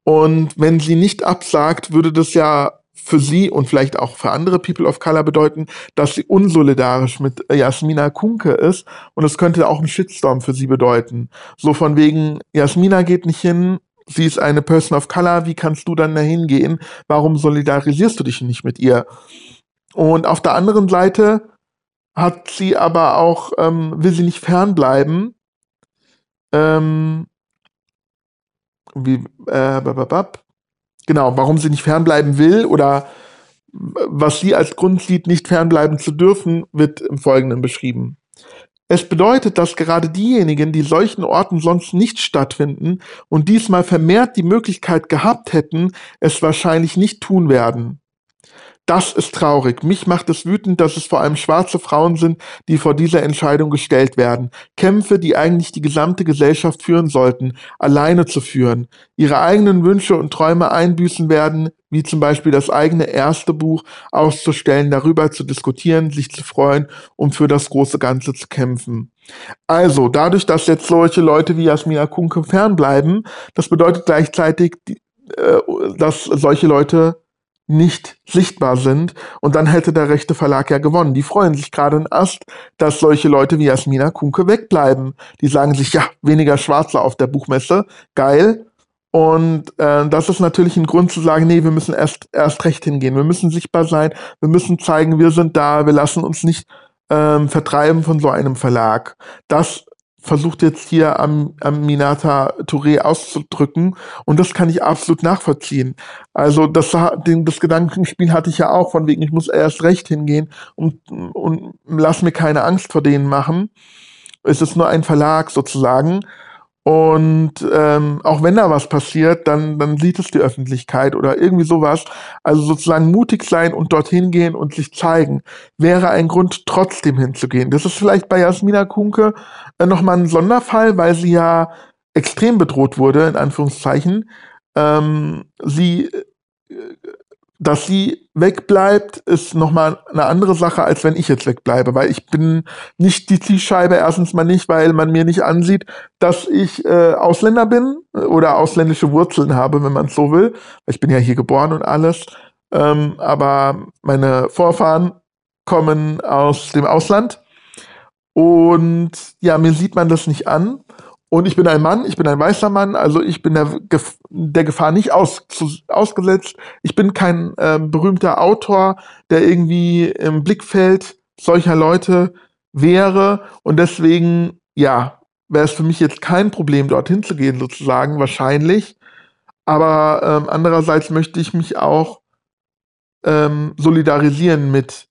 Und wenn sie nicht absagt, würde das ja für sie und vielleicht auch für andere People of Color bedeuten, dass sie unsolidarisch mit Jasmina Kunke ist und es könnte auch einen Shitstorm für sie bedeuten. So von wegen, Jasmina geht nicht hin, sie ist eine Person of Color, wie kannst du dann dahin gehen? Warum solidarisierst du dich nicht mit ihr? Und auf der anderen Seite hat sie aber auch, ähm, will sie nicht fernbleiben. Ähm, wie, äh, bababab genau, warum sie nicht fernbleiben will oder was sie als Grund sieht, nicht fernbleiben zu dürfen, wird im Folgenden beschrieben. Es bedeutet, dass gerade diejenigen, die solchen Orten sonst nicht stattfinden und diesmal vermehrt die Möglichkeit gehabt hätten, es wahrscheinlich nicht tun werden. Das ist traurig. Mich macht es wütend, dass es vor allem schwarze Frauen sind, die vor dieser Entscheidung gestellt werden. Kämpfe, die eigentlich die gesamte Gesellschaft führen sollten, alleine zu führen. Ihre eigenen Wünsche und Träume einbüßen werden, wie zum Beispiel das eigene erste Buch auszustellen, darüber zu diskutieren, sich zu freuen, um für das große Ganze zu kämpfen. Also, dadurch, dass jetzt solche Leute wie Jasmina Kunke fernbleiben, das bedeutet gleichzeitig, äh, dass solche Leute nicht sichtbar sind und dann hätte der rechte Verlag ja gewonnen. Die freuen sich gerade in Ast, dass solche Leute wie Jasmina Kunke wegbleiben. Die sagen sich, ja, weniger Schwarze auf der Buchmesse, geil. Und äh, das ist natürlich ein Grund zu sagen, nee, wir müssen erst, erst recht hingehen. Wir müssen sichtbar sein, wir müssen zeigen, wir sind da, wir lassen uns nicht ähm, vertreiben von so einem Verlag. Das versucht jetzt hier am, am Minata Touré auszudrücken. Und das kann ich absolut nachvollziehen. Also das, das Gedankenspiel hatte ich ja auch, von wegen, ich muss erst recht hingehen und, und lass mir keine Angst vor denen machen. Es ist nur ein Verlag sozusagen. Und ähm, auch wenn da was passiert, dann, dann sieht es die Öffentlichkeit oder irgendwie sowas. Also sozusagen mutig sein und dorthin gehen und sich zeigen, wäre ein Grund, trotzdem hinzugehen. Das ist vielleicht bei Jasmina Kunke äh, nochmal ein Sonderfall, weil sie ja extrem bedroht wurde, in Anführungszeichen. Ähm, sie äh, dass sie wegbleibt, ist nochmal eine andere Sache, als wenn ich jetzt wegbleibe, weil ich bin nicht die Zielscheibe, erstens mal nicht, weil man mir nicht ansieht, dass ich äh, Ausländer bin oder ausländische Wurzeln habe, wenn man es so will. Ich bin ja hier geboren und alles, ähm, aber meine Vorfahren kommen aus dem Ausland und ja, mir sieht man das nicht an. Und ich bin ein Mann, ich bin ein weißer Mann, also ich bin der, Gef der Gefahr nicht aus ausgesetzt. Ich bin kein äh, berühmter Autor, der irgendwie im Blickfeld solcher Leute wäre. Und deswegen, ja, wäre es für mich jetzt kein Problem, dorthin zu gehen, sozusagen, wahrscheinlich. Aber ähm, andererseits möchte ich mich auch ähm, solidarisieren mit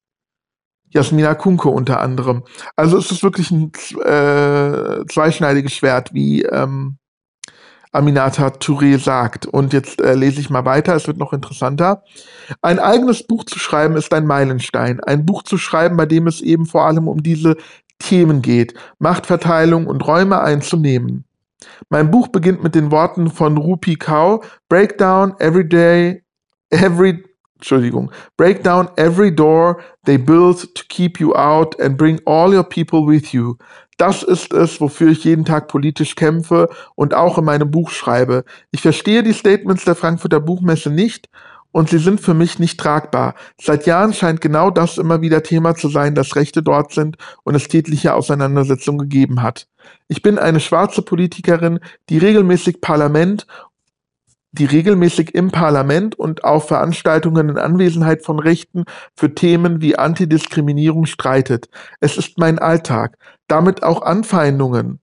Jasmina Kunke unter anderem. Also es ist wirklich ein äh, zweischneidiges Schwert, wie ähm, Aminata Touré sagt. Und jetzt äh, lese ich mal weiter, es wird noch interessanter. Ein eigenes Buch zu schreiben ist ein Meilenstein. Ein Buch zu schreiben, bei dem es eben vor allem um diese Themen geht, Machtverteilung und Räume einzunehmen. Mein Buch beginnt mit den Worten von Rupi Kau, Break down every day, every, Entschuldigung, break down every door they build to keep you out and bring all your people with you. Das ist es, wofür ich jeden Tag politisch kämpfe und auch in meinem Buch schreibe. Ich verstehe die Statements der Frankfurter Buchmesse nicht und sie sind für mich nicht tragbar. Seit Jahren scheint genau das immer wieder Thema zu sein, dass Rechte dort sind und es tätliche Auseinandersetzungen gegeben hat. Ich bin eine schwarze Politikerin, die regelmäßig Parlament die regelmäßig im Parlament und auf Veranstaltungen in Anwesenheit von Rechten für Themen wie Antidiskriminierung streitet. Es ist mein Alltag. Damit auch Anfeindungen.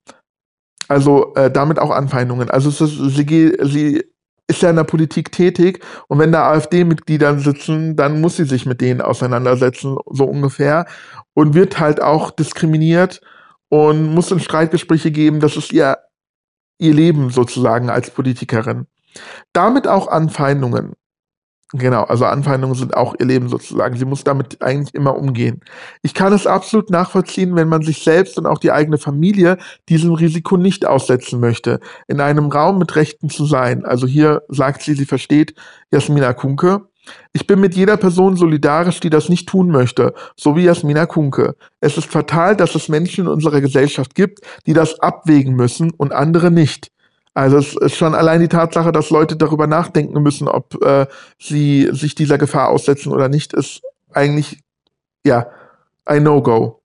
Also äh, damit auch Anfeindungen. Also ist, sie, sie ist ja in der Politik tätig und wenn da AfD-Mitglieder sitzen, dann muss sie sich mit denen auseinandersetzen, so ungefähr. Und wird halt auch diskriminiert und muss in Streitgespräche geben. Das ist ihr, ihr Leben sozusagen als Politikerin. Damit auch Anfeindungen. Genau, also Anfeindungen sind auch ihr Leben sozusagen. Sie muss damit eigentlich immer umgehen. Ich kann es absolut nachvollziehen, wenn man sich selbst und auch die eigene Familie diesem Risiko nicht aussetzen möchte, in einem Raum mit Rechten zu sein. Also hier sagt sie, sie versteht Jasmina Kunke. Ich bin mit jeder Person solidarisch, die das nicht tun möchte, so wie Jasmina Kunke. Es ist fatal, dass es Menschen in unserer Gesellschaft gibt, die das abwägen müssen und andere nicht. Also es ist schon allein die Tatsache, dass Leute darüber nachdenken müssen, ob äh, sie sich dieser Gefahr aussetzen oder nicht, ist eigentlich ja ein No-Go.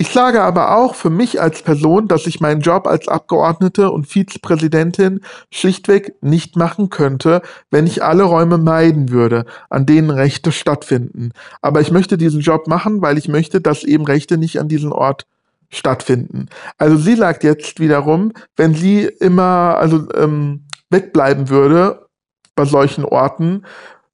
Ich sage aber auch für mich als Person, dass ich meinen Job als Abgeordnete und Vizepräsidentin schlichtweg nicht machen könnte, wenn ich alle Räume meiden würde, an denen Rechte stattfinden. Aber ich möchte diesen Job machen, weil ich möchte, dass eben Rechte nicht an diesen Ort stattfinden. Also sie sagt jetzt wiederum, wenn sie immer also ähm, wegbleiben würde bei solchen Orten,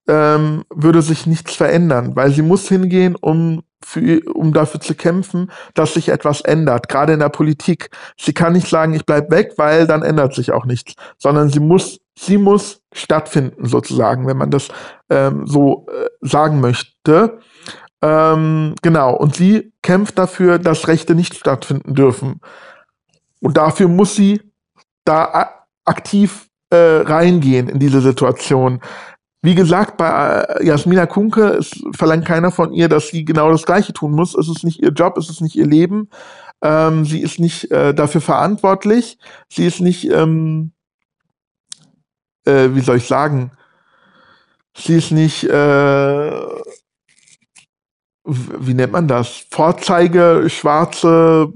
ähm, würde sich nichts verändern, weil sie muss hingehen, um für, um dafür zu kämpfen, dass sich etwas ändert, gerade in der Politik. Sie kann nicht sagen, ich bleib weg, weil dann ändert sich auch nichts, sondern sie muss, sie muss stattfinden sozusagen, wenn man das ähm, so äh, sagen möchte. Ähm, genau, und sie kämpft dafür, dass Rechte nicht stattfinden dürfen. Und dafür muss sie da aktiv äh, reingehen in diese Situation. Wie gesagt, bei äh, Jasmina Kunke verlangt keiner von ihr, dass sie genau das Gleiche tun muss. Es ist nicht ihr Job, es ist nicht ihr Leben. Ähm, sie ist nicht äh, dafür verantwortlich. Sie ist nicht, ähm, äh, wie soll ich sagen, sie ist nicht äh, wie nennt man das? Vorzeige schwarze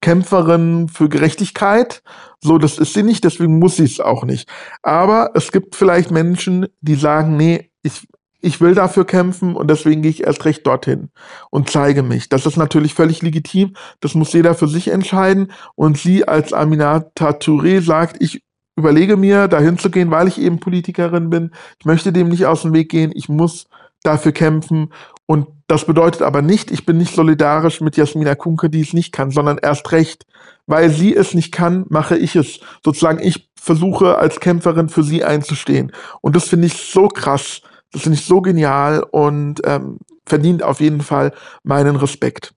Kämpferin für Gerechtigkeit. So, das ist sie nicht, deswegen muss sie es auch nicht. Aber es gibt vielleicht Menschen, die sagen, nee, ich, ich will dafür kämpfen und deswegen gehe ich erst recht dorthin und zeige mich. Das ist natürlich völlig legitim. Das muss jeder für sich entscheiden. Und sie als Aminata Touré sagt, ich überlege mir, dahin zu gehen, weil ich eben Politikerin bin. Ich möchte dem nicht aus dem Weg gehen. Ich muss dafür kämpfen. Und das bedeutet aber nicht, ich bin nicht solidarisch mit Jasmina Kunke, die es nicht kann, sondern erst recht, weil sie es nicht kann, mache ich es. Sozusagen, ich versuche als Kämpferin für sie einzustehen. Und das finde ich so krass, das finde ich so genial und ähm, verdient auf jeden Fall meinen Respekt.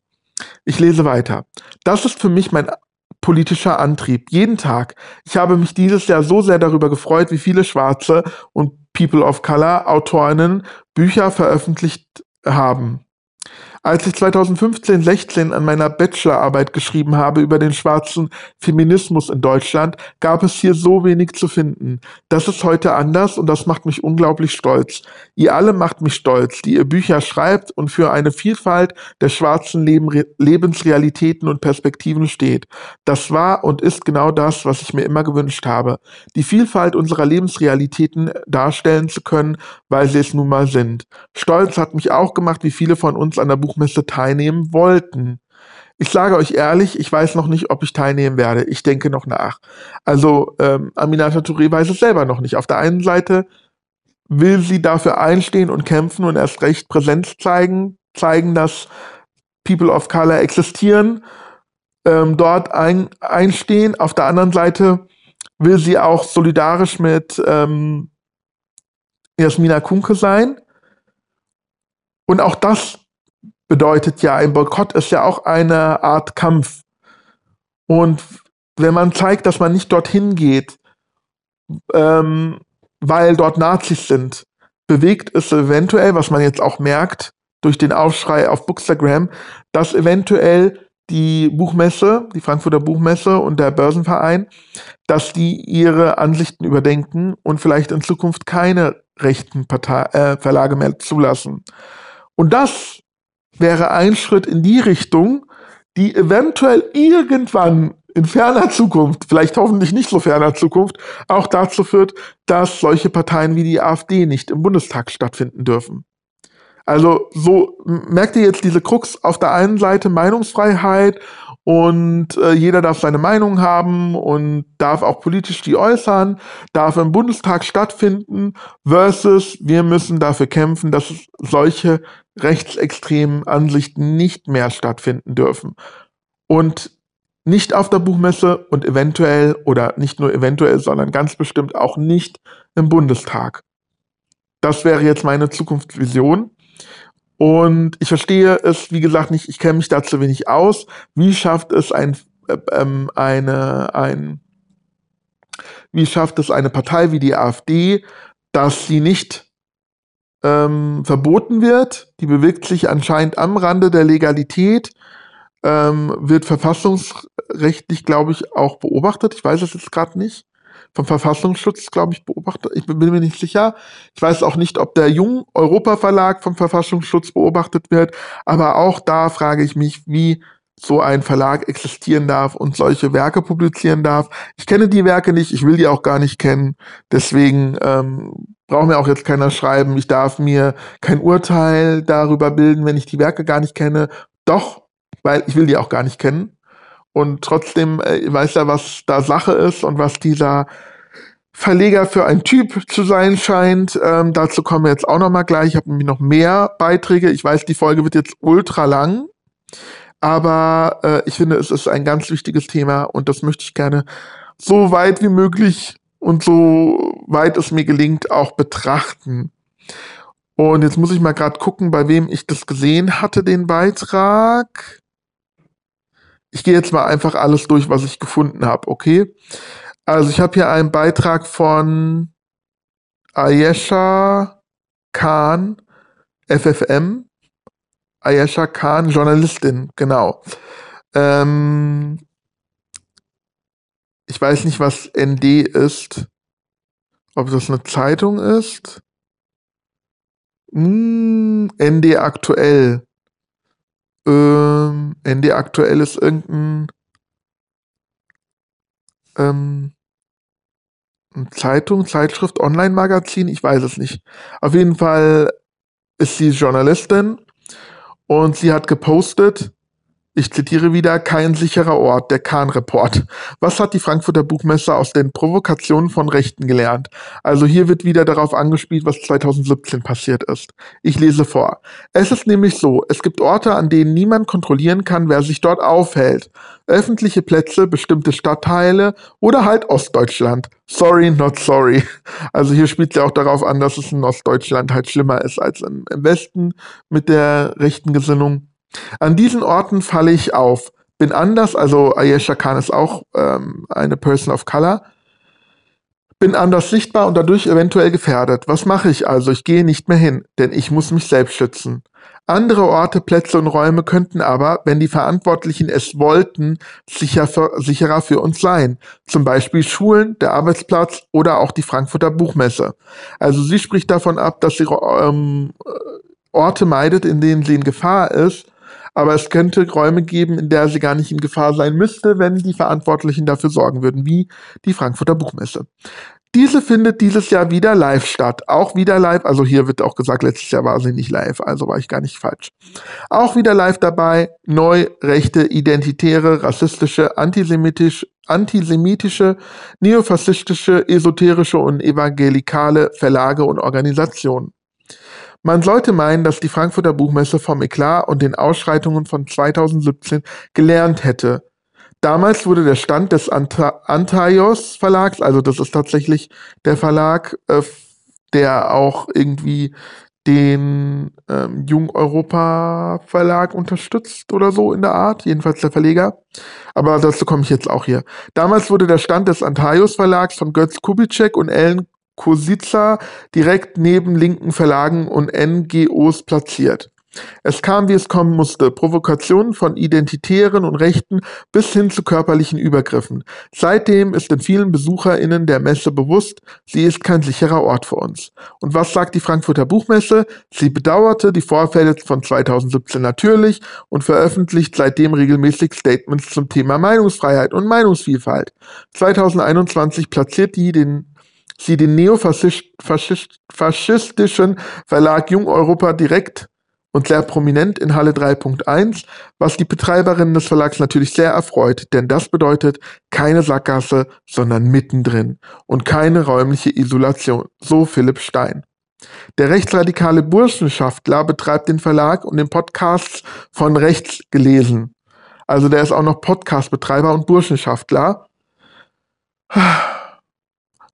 Ich lese weiter. Das ist für mich mein politischer Antrieb. Jeden Tag. Ich habe mich dieses Jahr so sehr darüber gefreut, wie viele Schwarze und People of Color Autorinnen Bücher veröffentlicht haben. Als ich 2015-16 an meiner Bachelorarbeit geschrieben habe über den schwarzen Feminismus in Deutschland, gab es hier so wenig zu finden. Das ist heute anders und das macht mich unglaublich stolz. Ihr alle macht mich stolz, die ihr Bücher schreibt und für eine Vielfalt der schwarzen Leben Lebensrealitäten und Perspektiven steht. Das war und ist genau das, was ich mir immer gewünscht habe. Die Vielfalt unserer Lebensrealitäten darstellen zu können, weil sie es nun mal sind. Stolz hat mich auch gemacht, wie viele von uns an der Buchmesse teilnehmen wollten. Ich sage euch ehrlich, ich weiß noch nicht, ob ich teilnehmen werde. Ich denke noch nach. Also ähm, Aminata Touré weiß es selber noch nicht. Auf der einen Seite will sie dafür einstehen und kämpfen und erst recht Präsenz zeigen, zeigen, dass People of Color existieren, ähm, dort ein, einstehen. Auf der anderen Seite will sie auch solidarisch mit ähm, Jasmina Kunke sein. Und auch das bedeutet ja, ein Boykott ist ja auch eine Art Kampf. Und wenn man zeigt, dass man nicht dorthin geht, ähm, weil dort Nazis sind, bewegt es eventuell, was man jetzt auch merkt, durch den Aufschrei auf Bookstagram, dass eventuell die Buchmesse, die Frankfurter Buchmesse und der Börsenverein, dass die ihre Ansichten überdenken und vielleicht in Zukunft keine rechten Partei, äh, Verlage mehr zulassen. Und das wäre ein Schritt in die Richtung, die eventuell irgendwann in ferner Zukunft, vielleicht hoffentlich nicht so ferner Zukunft, auch dazu führt, dass solche Parteien wie die AfD nicht im Bundestag stattfinden dürfen. Also so merkt ihr jetzt diese Krux auf der einen Seite Meinungsfreiheit und äh, jeder darf seine Meinung haben und darf auch politisch die äußern, darf im Bundestag stattfinden, versus wir müssen dafür kämpfen, dass solche rechtsextremen Ansichten nicht mehr stattfinden dürfen. Und nicht auf der Buchmesse und eventuell oder nicht nur eventuell, sondern ganz bestimmt auch nicht im Bundestag. Das wäre jetzt meine Zukunftsvision. Und ich verstehe es, wie gesagt, nicht, ich kenne mich da zu wenig aus. Wie schafft es ein, äh, ähm, eine, ein, wie schafft es eine Partei wie die AfD, dass sie nicht ähm, verboten wird? Die bewegt sich anscheinend am Rande der Legalität, ähm, wird verfassungsrechtlich, glaube ich, auch beobachtet. Ich weiß es jetzt gerade nicht vom Verfassungsschutz, glaube ich, beobachtet. Ich bin mir nicht sicher. Ich weiß auch nicht, ob der Jung Europa Verlag vom Verfassungsschutz beobachtet wird. Aber auch da frage ich mich, wie so ein Verlag existieren darf und solche Werke publizieren darf. Ich kenne die Werke nicht, ich will die auch gar nicht kennen. Deswegen ähm, braucht mir auch jetzt keiner schreiben, ich darf mir kein Urteil darüber bilden, wenn ich die Werke gar nicht kenne. Doch, weil ich will die auch gar nicht kennen. Und trotzdem äh, weiß er, was da Sache ist und was dieser Verleger für ein Typ zu sein scheint. Ähm, dazu kommen wir jetzt auch noch mal gleich. Ich habe nämlich noch mehr Beiträge. Ich weiß, die Folge wird jetzt ultra lang, aber äh, ich finde, es ist ein ganz wichtiges Thema und das möchte ich gerne so weit wie möglich und so weit es mir gelingt auch betrachten. Und jetzt muss ich mal gerade gucken, bei wem ich das gesehen hatte, den Beitrag ich gehe jetzt mal einfach alles durch, was ich gefunden habe, okay? Also ich habe hier einen Beitrag von Ayesha Khan, FFM. Ayesha Khan, Journalistin, genau. Ähm, ich weiß nicht, was ND ist. Ob das eine Zeitung ist? Hm, ND aktuell. Ähm, ND aktuell ist irgendein ähm, Zeitung, Zeitschrift, Online-Magazin, ich weiß es nicht. Auf jeden Fall ist sie Journalistin und sie hat gepostet, ich zitiere wieder, kein sicherer Ort, der Kahn-Report. Was hat die Frankfurter Buchmesse aus den Provokationen von Rechten gelernt? Also hier wird wieder darauf angespielt, was 2017 passiert ist. Ich lese vor. Es ist nämlich so, es gibt Orte, an denen niemand kontrollieren kann, wer sich dort aufhält. Öffentliche Plätze, bestimmte Stadtteile oder halt Ostdeutschland. Sorry, not sorry. Also hier spielt sie auch darauf an, dass es in Ostdeutschland halt schlimmer ist als im Westen mit der rechten Gesinnung. An diesen Orten falle ich auf. Bin anders, also Ayesha Khan ist auch ähm, eine Person of Color. Bin anders sichtbar und dadurch eventuell gefährdet. Was mache ich also? Ich gehe nicht mehr hin, denn ich muss mich selbst schützen. Andere Orte, Plätze und Räume könnten aber, wenn die Verantwortlichen es wollten, sicher für, sicherer für uns sein. Zum Beispiel Schulen, der Arbeitsplatz oder auch die Frankfurter Buchmesse. Also sie spricht davon ab, dass sie ähm, Orte meidet, in denen sie in Gefahr ist aber es könnte Räume geben, in der sie gar nicht in Gefahr sein müsste, wenn die Verantwortlichen dafür sorgen würden, wie die Frankfurter Buchmesse. Diese findet dieses Jahr wieder live statt. Auch wieder live, also hier wird auch gesagt, letztes Jahr war sie nicht live, also war ich gar nicht falsch. Auch wieder live dabei, neu, rechte, identitäre, rassistische, antisemitisch, antisemitische, neofaschistische, esoterische und evangelikale Verlage und Organisationen. Man sollte meinen, dass die Frankfurter Buchmesse vom Eklat und den Ausschreitungen von 2017 gelernt hätte. Damals wurde der Stand des Anta Antaios Verlags, also das ist tatsächlich der Verlag, äh, der auch irgendwie den ähm, Jung Europa Verlag unterstützt oder so in der Art, jedenfalls der Verleger. Aber dazu komme ich jetzt auch hier. Damals wurde der Stand des Antaios Verlags von Götz Kubitschek und Ellen Kosica direkt neben linken Verlagen und NGOs platziert. Es kam, wie es kommen musste, Provokationen von Identitären und Rechten bis hin zu körperlichen Übergriffen. Seitdem ist den vielen BesucherInnen der Messe bewusst, sie ist kein sicherer Ort für uns. Und was sagt die Frankfurter Buchmesse? Sie bedauerte die Vorfälle von 2017 natürlich und veröffentlicht seitdem regelmäßig Statements zum Thema Meinungsfreiheit und Meinungsvielfalt. 2021 platziert die den sie den neofaschistischen Verlag Jung Europa direkt und sehr prominent in Halle 3.1, was die Betreiberinnen des Verlags natürlich sehr erfreut, denn das bedeutet keine Sackgasse, sondern mittendrin und keine räumliche Isolation, so Philipp Stein. Der rechtsradikale Burschenschaftler betreibt den Verlag und den Podcasts von rechts gelesen. Also der ist auch noch Podcastbetreiber und Burschenschaftler.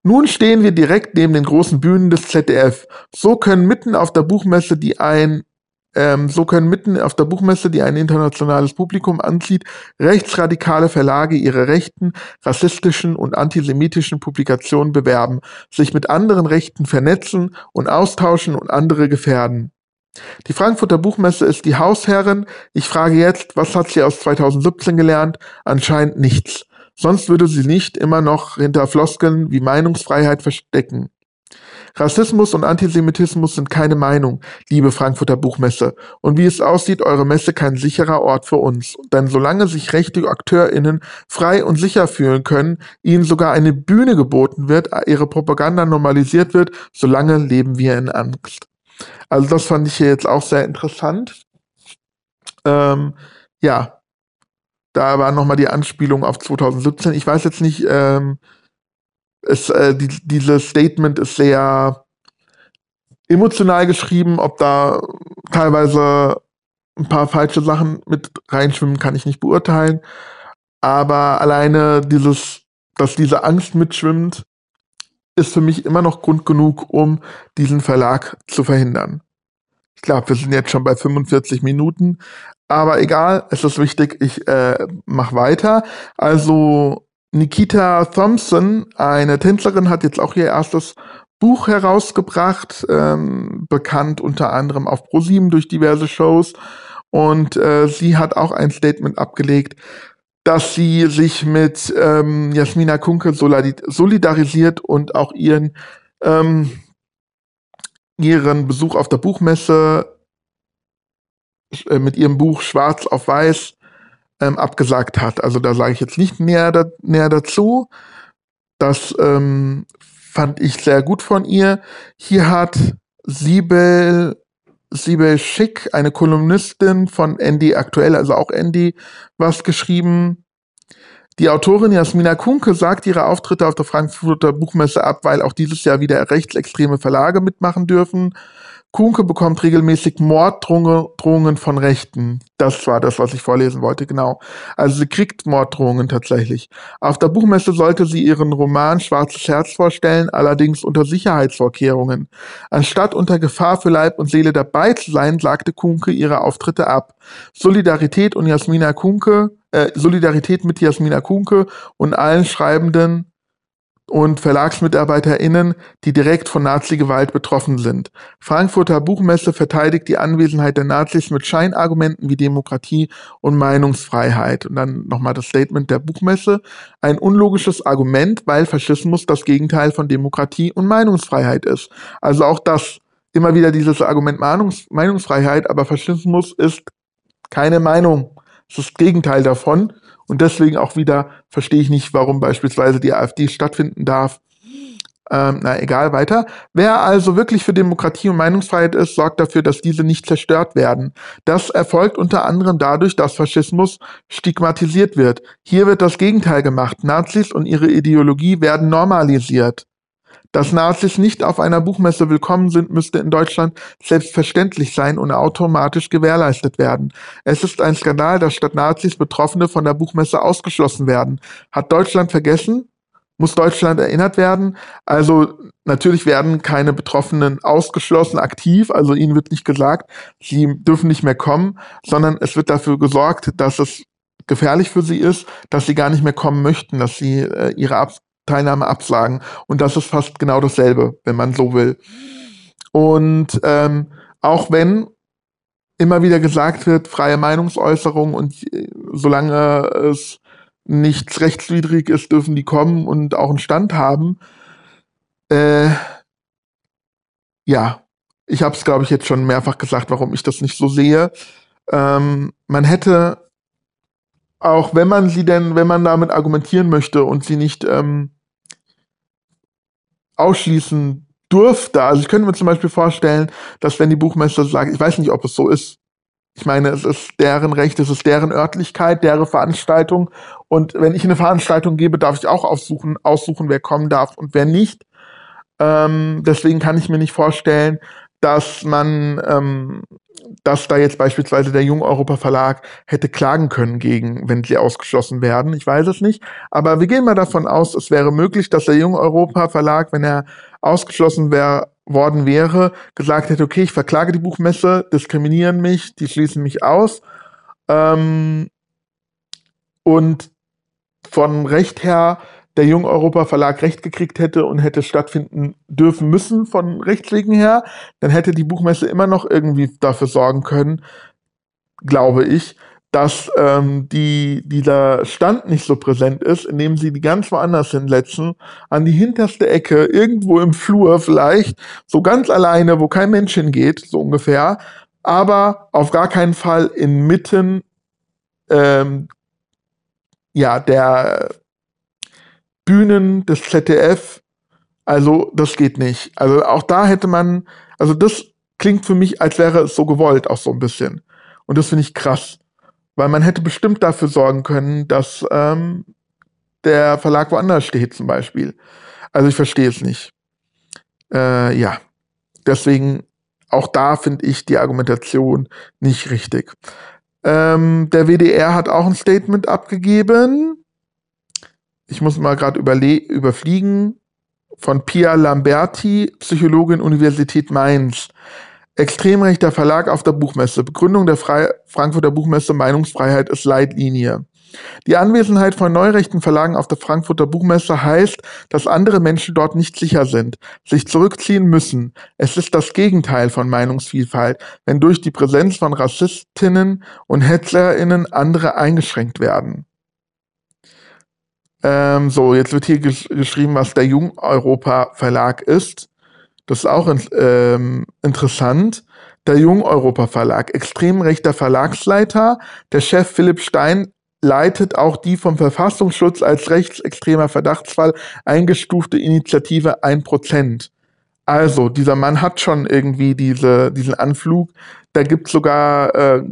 Nun stehen wir direkt neben den großen Bühnen des ZDF. So können mitten auf der Buchmesse, die ein ähm, so können mitten auf der Buchmesse, die ein internationales Publikum anzieht, rechtsradikale Verlage ihre rechten, rassistischen und antisemitischen Publikationen bewerben, sich mit anderen Rechten vernetzen und austauschen und andere gefährden. Die Frankfurter Buchmesse ist die Hausherrin. Ich frage jetzt, was hat sie aus 2017 gelernt? Anscheinend nichts. Sonst würde sie nicht immer noch hinter Floskeln wie Meinungsfreiheit verstecken. Rassismus und Antisemitismus sind keine Meinung, liebe Frankfurter Buchmesse. Und wie es aussieht, eure Messe kein sicherer Ort für uns. Denn solange sich rechte AkteurInnen frei und sicher fühlen können, ihnen sogar eine Bühne geboten wird, ihre Propaganda normalisiert wird, solange leben wir in Angst. Also das fand ich hier jetzt auch sehr interessant. Ähm, ja, da war nochmal die Anspielung auf 2017. Ich weiß jetzt nicht, ähm, es, äh, die, dieses Statement ist sehr emotional geschrieben, ob da teilweise ein paar falsche Sachen mit reinschwimmen, kann ich nicht beurteilen. Aber alleine dieses, dass diese Angst mitschwimmt, ist für mich immer noch Grund genug, um diesen Verlag zu verhindern. Ich glaube, wir sind jetzt schon bei 45 Minuten, aber egal, es ist wichtig, ich äh, mache weiter. Also Nikita Thompson, eine Tänzerin, hat jetzt auch ihr erstes Buch herausgebracht, ähm, bekannt unter anderem auf ProSieben durch diverse Shows. Und äh, sie hat auch ein Statement abgelegt, dass sie sich mit ähm, Jasmina Kunke solidarisiert und auch ihren, ähm, ihren Besuch auf der Buchmesse äh, mit ihrem Buch Schwarz auf Weiß ähm, abgesagt hat. Also da sage ich jetzt nicht näher, da, näher dazu. Das ähm, fand ich sehr gut von ihr. Hier hat Sibel, Sibel Schick, eine Kolumnistin von Andy Aktuell, also auch Andy, was geschrieben. Die Autorin Jasmina Kunke sagt ihre Auftritte auf der Frankfurter Buchmesse ab, weil auch dieses Jahr wieder rechtsextreme Verlage mitmachen dürfen. Kuhnke bekommt regelmäßig Morddrohungen von Rechten. Das war das, was ich vorlesen wollte, genau. Also sie kriegt Morddrohungen tatsächlich. Auf der Buchmesse sollte sie ihren Roman Schwarzes Herz vorstellen, allerdings unter Sicherheitsvorkehrungen. Anstatt unter Gefahr für Leib und Seele dabei zu sein, sagte Kuhnke ihre Auftritte ab. Solidarität und Jasmina Kuhnke, äh, Solidarität mit Jasmina Kuhnke und allen Schreibenden und VerlagsmitarbeiterInnen, die direkt von Nazi-Gewalt betroffen sind. Frankfurter Buchmesse verteidigt die Anwesenheit der Nazis mit Scheinargumenten wie Demokratie und Meinungsfreiheit. Und dann nochmal das Statement der Buchmesse. Ein unlogisches Argument, weil Faschismus das Gegenteil von Demokratie und Meinungsfreiheit ist. Also auch das, immer wieder dieses Argument Meinungs Meinungsfreiheit, aber Faschismus ist keine Meinung. Es ist das Gegenteil davon. Und deswegen auch wieder verstehe ich nicht, warum beispielsweise die AfD stattfinden darf. Ähm, na egal, weiter. Wer also wirklich für Demokratie und Meinungsfreiheit ist, sorgt dafür, dass diese nicht zerstört werden. Das erfolgt unter anderem dadurch, dass Faschismus stigmatisiert wird. Hier wird das Gegenteil gemacht. Nazis und ihre Ideologie werden normalisiert. Dass Nazis nicht auf einer Buchmesse willkommen sind, müsste in Deutschland selbstverständlich sein und automatisch gewährleistet werden. Es ist ein Skandal, dass statt Nazis Betroffene von der Buchmesse ausgeschlossen werden. Hat Deutschland vergessen, muss Deutschland erinnert werden. Also natürlich werden keine Betroffenen ausgeschlossen aktiv, also ihnen wird nicht gesagt, sie dürfen nicht mehr kommen, sondern es wird dafür gesorgt, dass es gefährlich für sie ist, dass sie gar nicht mehr kommen möchten, dass sie äh, ihre Ab Teilnahme absagen. Und das ist fast genau dasselbe, wenn man so will. Und ähm, auch wenn immer wieder gesagt wird, freie Meinungsäußerung und äh, solange es nichts rechtswidrig ist, dürfen die kommen und auch einen Stand haben. Äh, ja, ich habe es, glaube ich, jetzt schon mehrfach gesagt, warum ich das nicht so sehe. Ähm, man hätte, auch wenn man sie denn, wenn man damit argumentieren möchte und sie nicht ähm, ausschließen durfte, also ich könnte mir zum Beispiel vorstellen, dass wenn die Buchmesse sagt, ich weiß nicht, ob es so ist, ich meine, es ist deren Recht, es ist deren Örtlichkeit, deren Veranstaltung. Und wenn ich eine Veranstaltung gebe, darf ich auch aussuchen, aussuchen, wer kommen darf und wer nicht. Ähm, deswegen kann ich mir nicht vorstellen, dass man, ähm, dass da jetzt beispielsweise der Jung Europa Verlag hätte klagen können gegen, wenn sie ausgeschlossen werden. Ich weiß es nicht. Aber wir gehen mal davon aus, es wäre möglich, dass der Jung Europa Verlag, wenn er ausgeschlossen wäre, worden wäre, gesagt hätte, okay, ich verklage die Buchmesse, diskriminieren mich, die schließen mich aus. Ähm, und von Recht her der Jung Europa Verlag Recht gekriegt hätte und hätte stattfinden dürfen müssen von Rechtswegen her, dann hätte die Buchmesse immer noch irgendwie dafür sorgen können, glaube ich, dass ähm, die, dieser Stand nicht so präsent ist, indem sie die ganz woanders hinsetzen, an die hinterste Ecke, irgendwo im Flur vielleicht, so ganz alleine, wo kein Mensch hingeht, so ungefähr, aber auf gar keinen Fall inmitten ähm, ja, der Bühnen des ZDF. Also das geht nicht. Also auch da hätte man, also das klingt für mich, als wäre es so gewollt, auch so ein bisschen. Und das finde ich krass. Weil man hätte bestimmt dafür sorgen können, dass ähm, der Verlag woanders steht, zum Beispiel. Also ich verstehe es nicht. Äh, ja, deswegen auch da finde ich die Argumentation nicht richtig. Ähm, der WDR hat auch ein Statement abgegeben. Ich muss mal gerade überfliegen. Von Pia Lamberti, Psychologin Universität Mainz. Extrem rechter Verlag auf der Buchmesse. Begründung der Fre Frankfurter Buchmesse Meinungsfreiheit ist Leitlinie. Die Anwesenheit von neurechten Verlagen auf der Frankfurter Buchmesse heißt, dass andere Menschen dort nicht sicher sind, sich zurückziehen müssen. Es ist das Gegenteil von Meinungsvielfalt, wenn durch die Präsenz von Rassistinnen und Hetzerinnen andere eingeschränkt werden. Ähm, so, jetzt wird hier gesch geschrieben, was der Jung Europa Verlag ist. Das ist auch ähm, interessant. Der Jung-Europa Verlag, extrem rechter Verlagsleiter. Der Chef Philipp Stein leitet auch die vom Verfassungsschutz als rechtsextremer Verdachtsfall eingestufte Initiative 1%. Also, dieser Mann hat schon irgendwie diese, diesen Anflug. Da gibt es sogar äh,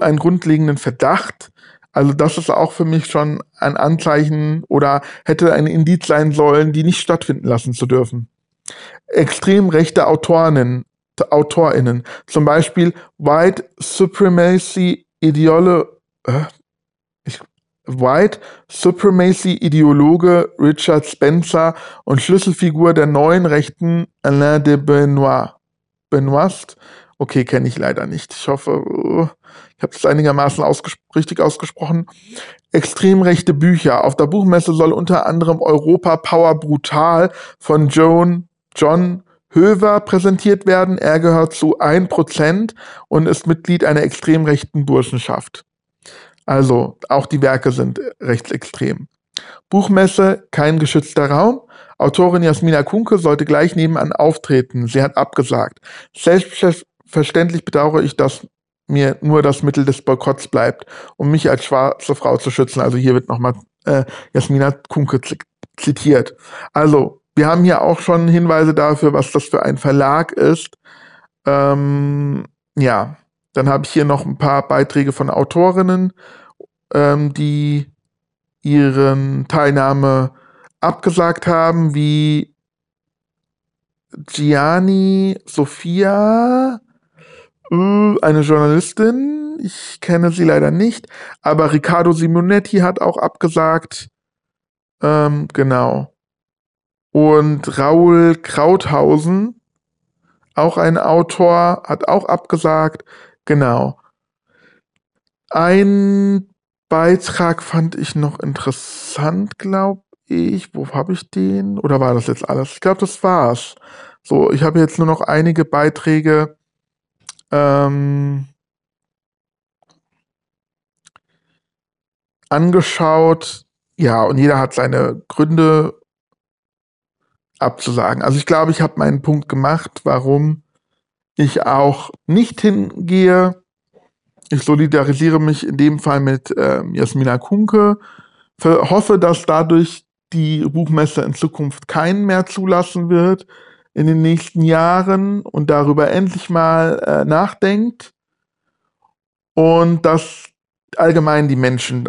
einen grundlegenden Verdacht. Also, das ist auch für mich schon ein Anzeichen oder hätte ein Indiz sein sollen, die nicht stattfinden lassen zu dürfen extrem rechte Autorinnen, AutorInnen, zum Beispiel White Supremacy ich, White Supremacy Ideologe Richard Spencer und Schlüsselfigur der neuen Rechten Alain de Benoit. Benoist? Okay, kenne ich leider nicht. Ich hoffe, uh, ich habe es einigermaßen ausges richtig ausgesprochen. Extrem rechte Bücher. Auf der Buchmesse soll unter anderem Europa Power Brutal von Joan John Höver präsentiert werden. Er gehört zu 1% und ist Mitglied einer extrem rechten Burschenschaft. Also auch die Werke sind rechtsextrem. Buchmesse, kein geschützter Raum. Autorin Jasmina Kunke sollte gleich nebenan auftreten. Sie hat abgesagt. Selbstverständlich bedauere ich, dass mir nur das Mittel des Boykotts bleibt, um mich als schwarze Frau zu schützen. Also hier wird nochmal äh, Jasmina Kunke zitiert. Also wir haben hier auch schon Hinweise dafür, was das für ein Verlag ist. Ähm, ja, dann habe ich hier noch ein paar Beiträge von Autorinnen, ähm, die ihren Teilnahme abgesagt haben, wie Gianni Sophia, eine Journalistin. Ich kenne sie leider nicht, aber Riccardo Simonetti hat auch abgesagt. Ähm, genau. Und Raul Krauthausen, auch ein Autor, hat auch abgesagt. Genau. Ein Beitrag fand ich noch interessant, glaube ich. Wo habe ich den? Oder war das jetzt alles? Ich glaube, das war's. So, ich habe jetzt nur noch einige Beiträge ähm, angeschaut. Ja, und jeder hat seine Gründe abzusagen. Also ich glaube, ich habe meinen Punkt gemacht, warum ich auch nicht hingehe. Ich solidarisiere mich in dem Fall mit äh, Jasmina Kunke, hoffe, dass dadurch die Buchmesse in Zukunft keinen mehr zulassen wird in den nächsten Jahren und darüber endlich mal äh, nachdenkt und dass allgemein die Menschen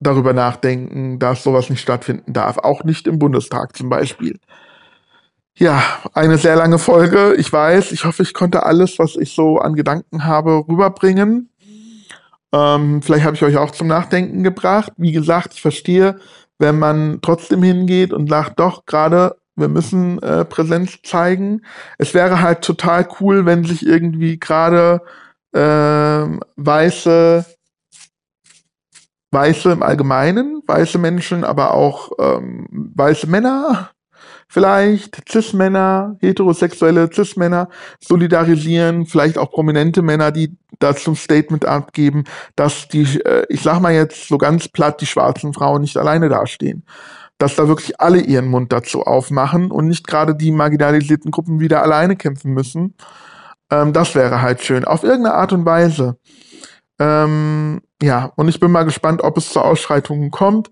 darüber nachdenken, dass sowas nicht stattfinden darf. Auch nicht im Bundestag zum Beispiel. Ja, eine sehr lange Folge. Ich weiß, ich hoffe, ich konnte alles, was ich so an Gedanken habe, rüberbringen. Ähm, vielleicht habe ich euch auch zum Nachdenken gebracht. Wie gesagt, ich verstehe, wenn man trotzdem hingeht und sagt, doch, gerade wir müssen äh, Präsenz zeigen. Es wäre halt total cool, wenn sich irgendwie gerade äh, weiße Weiße im Allgemeinen, weiße Menschen, aber auch ähm, weiße Männer, vielleicht Cis-Männer, heterosexuelle Cis-Männer solidarisieren, vielleicht auch prominente Männer, die dazu ein Statement abgeben, dass die, äh, ich sag mal jetzt so ganz platt, die schwarzen Frauen nicht alleine dastehen. Dass da wirklich alle ihren Mund dazu aufmachen und nicht gerade die marginalisierten Gruppen wieder alleine kämpfen müssen. Ähm, das wäre halt schön. Auf irgendeine Art und Weise. Ähm, ja, und ich bin mal gespannt, ob es zu Ausschreitungen kommt,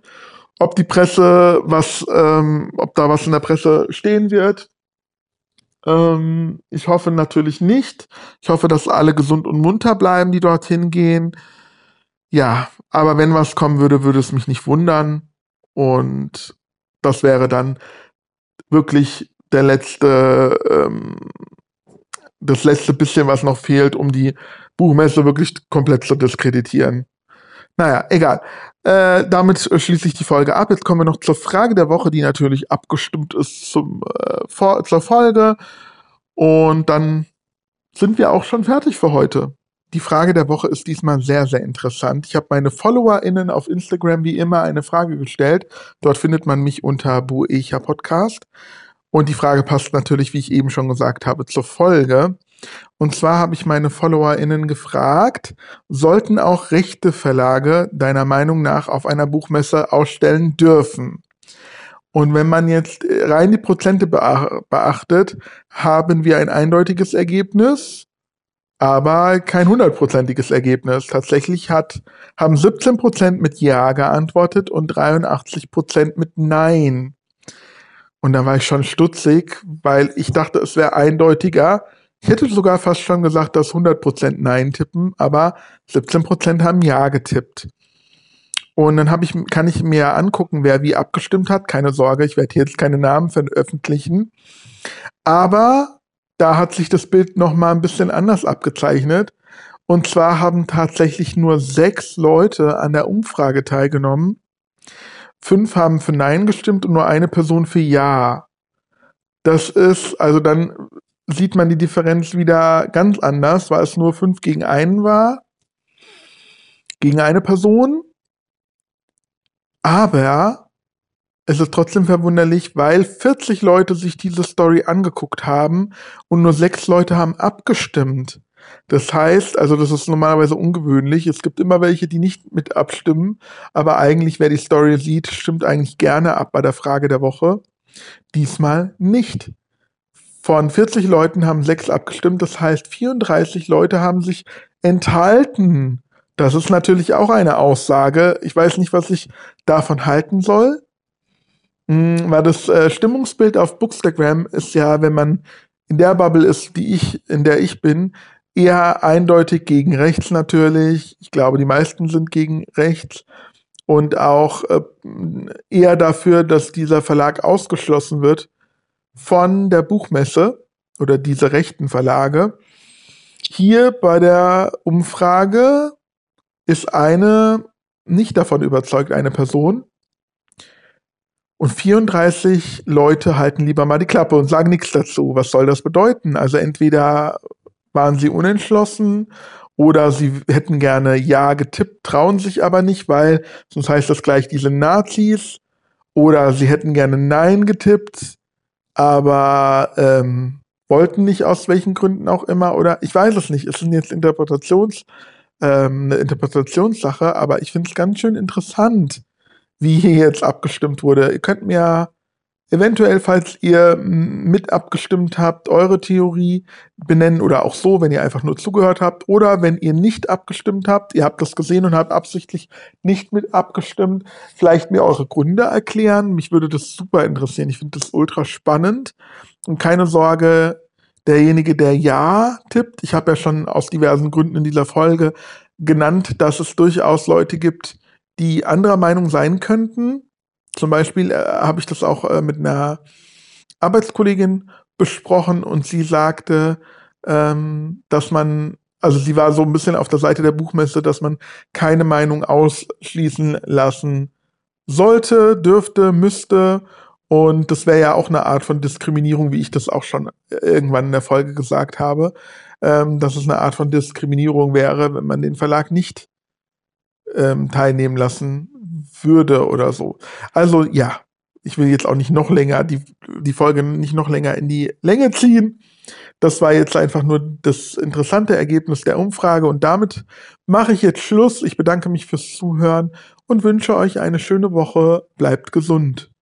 ob die Presse was, ähm, ob da was in der Presse stehen wird. Ähm, ich hoffe natürlich nicht. Ich hoffe, dass alle gesund und munter bleiben, die dorthin gehen. Ja, aber wenn was kommen würde, würde es mich nicht wundern. Und das wäre dann wirklich der letzte, ähm, das letzte bisschen, was noch fehlt, um die Buchmesse wirklich komplett zu diskreditieren. Naja, egal. Äh, damit schließe ich die Folge ab. Jetzt kommen wir noch zur Frage der Woche, die natürlich abgestimmt ist zum, äh, zur Folge. Und dann sind wir auch schon fertig für heute. Die Frage der Woche ist diesmal sehr, sehr interessant. Ich habe meine FollowerInnen auf Instagram wie immer eine Frage gestellt. Dort findet man mich unter Buecha Podcast. Und die Frage passt natürlich, wie ich eben schon gesagt habe, zur Folge. Und zwar habe ich meine FollowerInnen gefragt, sollten auch rechte Verlage deiner Meinung nach auf einer Buchmesse ausstellen dürfen? Und wenn man jetzt rein die Prozente beachtet, haben wir ein eindeutiges Ergebnis, aber kein hundertprozentiges Ergebnis. Tatsächlich hat, haben 17 Prozent mit Ja geantwortet und 83 Prozent mit Nein. Und da war ich schon stutzig, weil ich dachte, es wäre eindeutiger. Ich hätte sogar fast schon gesagt, dass 100% Nein tippen, aber 17% haben Ja getippt. Und dann ich, kann ich mir angucken, wer wie abgestimmt hat. Keine Sorge, ich werde jetzt keine Namen veröffentlichen. Aber da hat sich das Bild noch mal ein bisschen anders abgezeichnet. Und zwar haben tatsächlich nur sechs Leute an der Umfrage teilgenommen. Fünf haben für Nein gestimmt und nur eine Person für Ja. Das ist, also dann sieht man die Differenz wieder ganz anders, weil es nur 5 gegen 1 war. Gegen eine Person. Aber es ist trotzdem verwunderlich, weil 40 Leute sich diese Story angeguckt haben und nur 6 Leute haben abgestimmt. Das heißt, also das ist normalerweise ungewöhnlich. Es gibt immer welche, die nicht mit abstimmen, aber eigentlich, wer die Story sieht, stimmt eigentlich gerne ab bei der Frage der Woche. Diesmal nicht. Von 40 Leuten haben sechs abgestimmt, das heißt 34 Leute haben sich enthalten. Das ist natürlich auch eine Aussage. Ich weiß nicht, was ich davon halten soll. Hm, weil das äh, Stimmungsbild auf Bookstagram ist ja, wenn man in der Bubble ist, die ich, in der ich bin, eher eindeutig gegen rechts natürlich. Ich glaube, die meisten sind gegen rechts und auch äh, eher dafür, dass dieser Verlag ausgeschlossen wird von der Buchmesse oder diese rechten Verlage. Hier bei der Umfrage ist eine nicht davon überzeugt, eine Person. Und 34 Leute halten lieber mal die Klappe und sagen nichts dazu. Was soll das bedeuten? Also entweder waren sie unentschlossen oder sie hätten gerne Ja getippt, trauen sich aber nicht, weil sonst heißt das gleich, diese Nazis. Oder sie hätten gerne Nein getippt, aber ähm, wollten nicht aus welchen Gründen auch immer. Oder ich weiß es nicht. Es sind jetzt Interpretations, ähm, eine Interpretationssache, aber ich finde es ganz schön interessant, wie hier jetzt abgestimmt wurde. Ihr könnt mir eventuell, falls ihr mit abgestimmt habt, eure Theorie benennen oder auch so, wenn ihr einfach nur zugehört habt oder wenn ihr nicht abgestimmt habt, ihr habt das gesehen und habt absichtlich nicht mit abgestimmt, vielleicht mir eure Gründe erklären. Mich würde das super interessieren. Ich finde das ultra spannend und keine Sorge, derjenige, der Ja tippt, ich habe ja schon aus diversen Gründen in dieser Folge genannt, dass es durchaus Leute gibt, die anderer Meinung sein könnten, zum Beispiel äh, habe ich das auch äh, mit einer Arbeitskollegin besprochen und sie sagte, ähm, dass man, also sie war so ein bisschen auf der Seite der Buchmesse, dass man keine Meinung ausschließen lassen sollte, dürfte, müsste. Und das wäre ja auch eine Art von Diskriminierung, wie ich das auch schon irgendwann in der Folge gesagt habe, ähm, dass es eine Art von Diskriminierung wäre, wenn man den Verlag nicht ähm, teilnehmen lassen würde oder so. Also ja, ich will jetzt auch nicht noch länger, die, die Folge nicht noch länger in die Länge ziehen. Das war jetzt einfach nur das interessante Ergebnis der Umfrage und damit mache ich jetzt Schluss. Ich bedanke mich fürs Zuhören und wünsche euch eine schöne Woche. Bleibt gesund.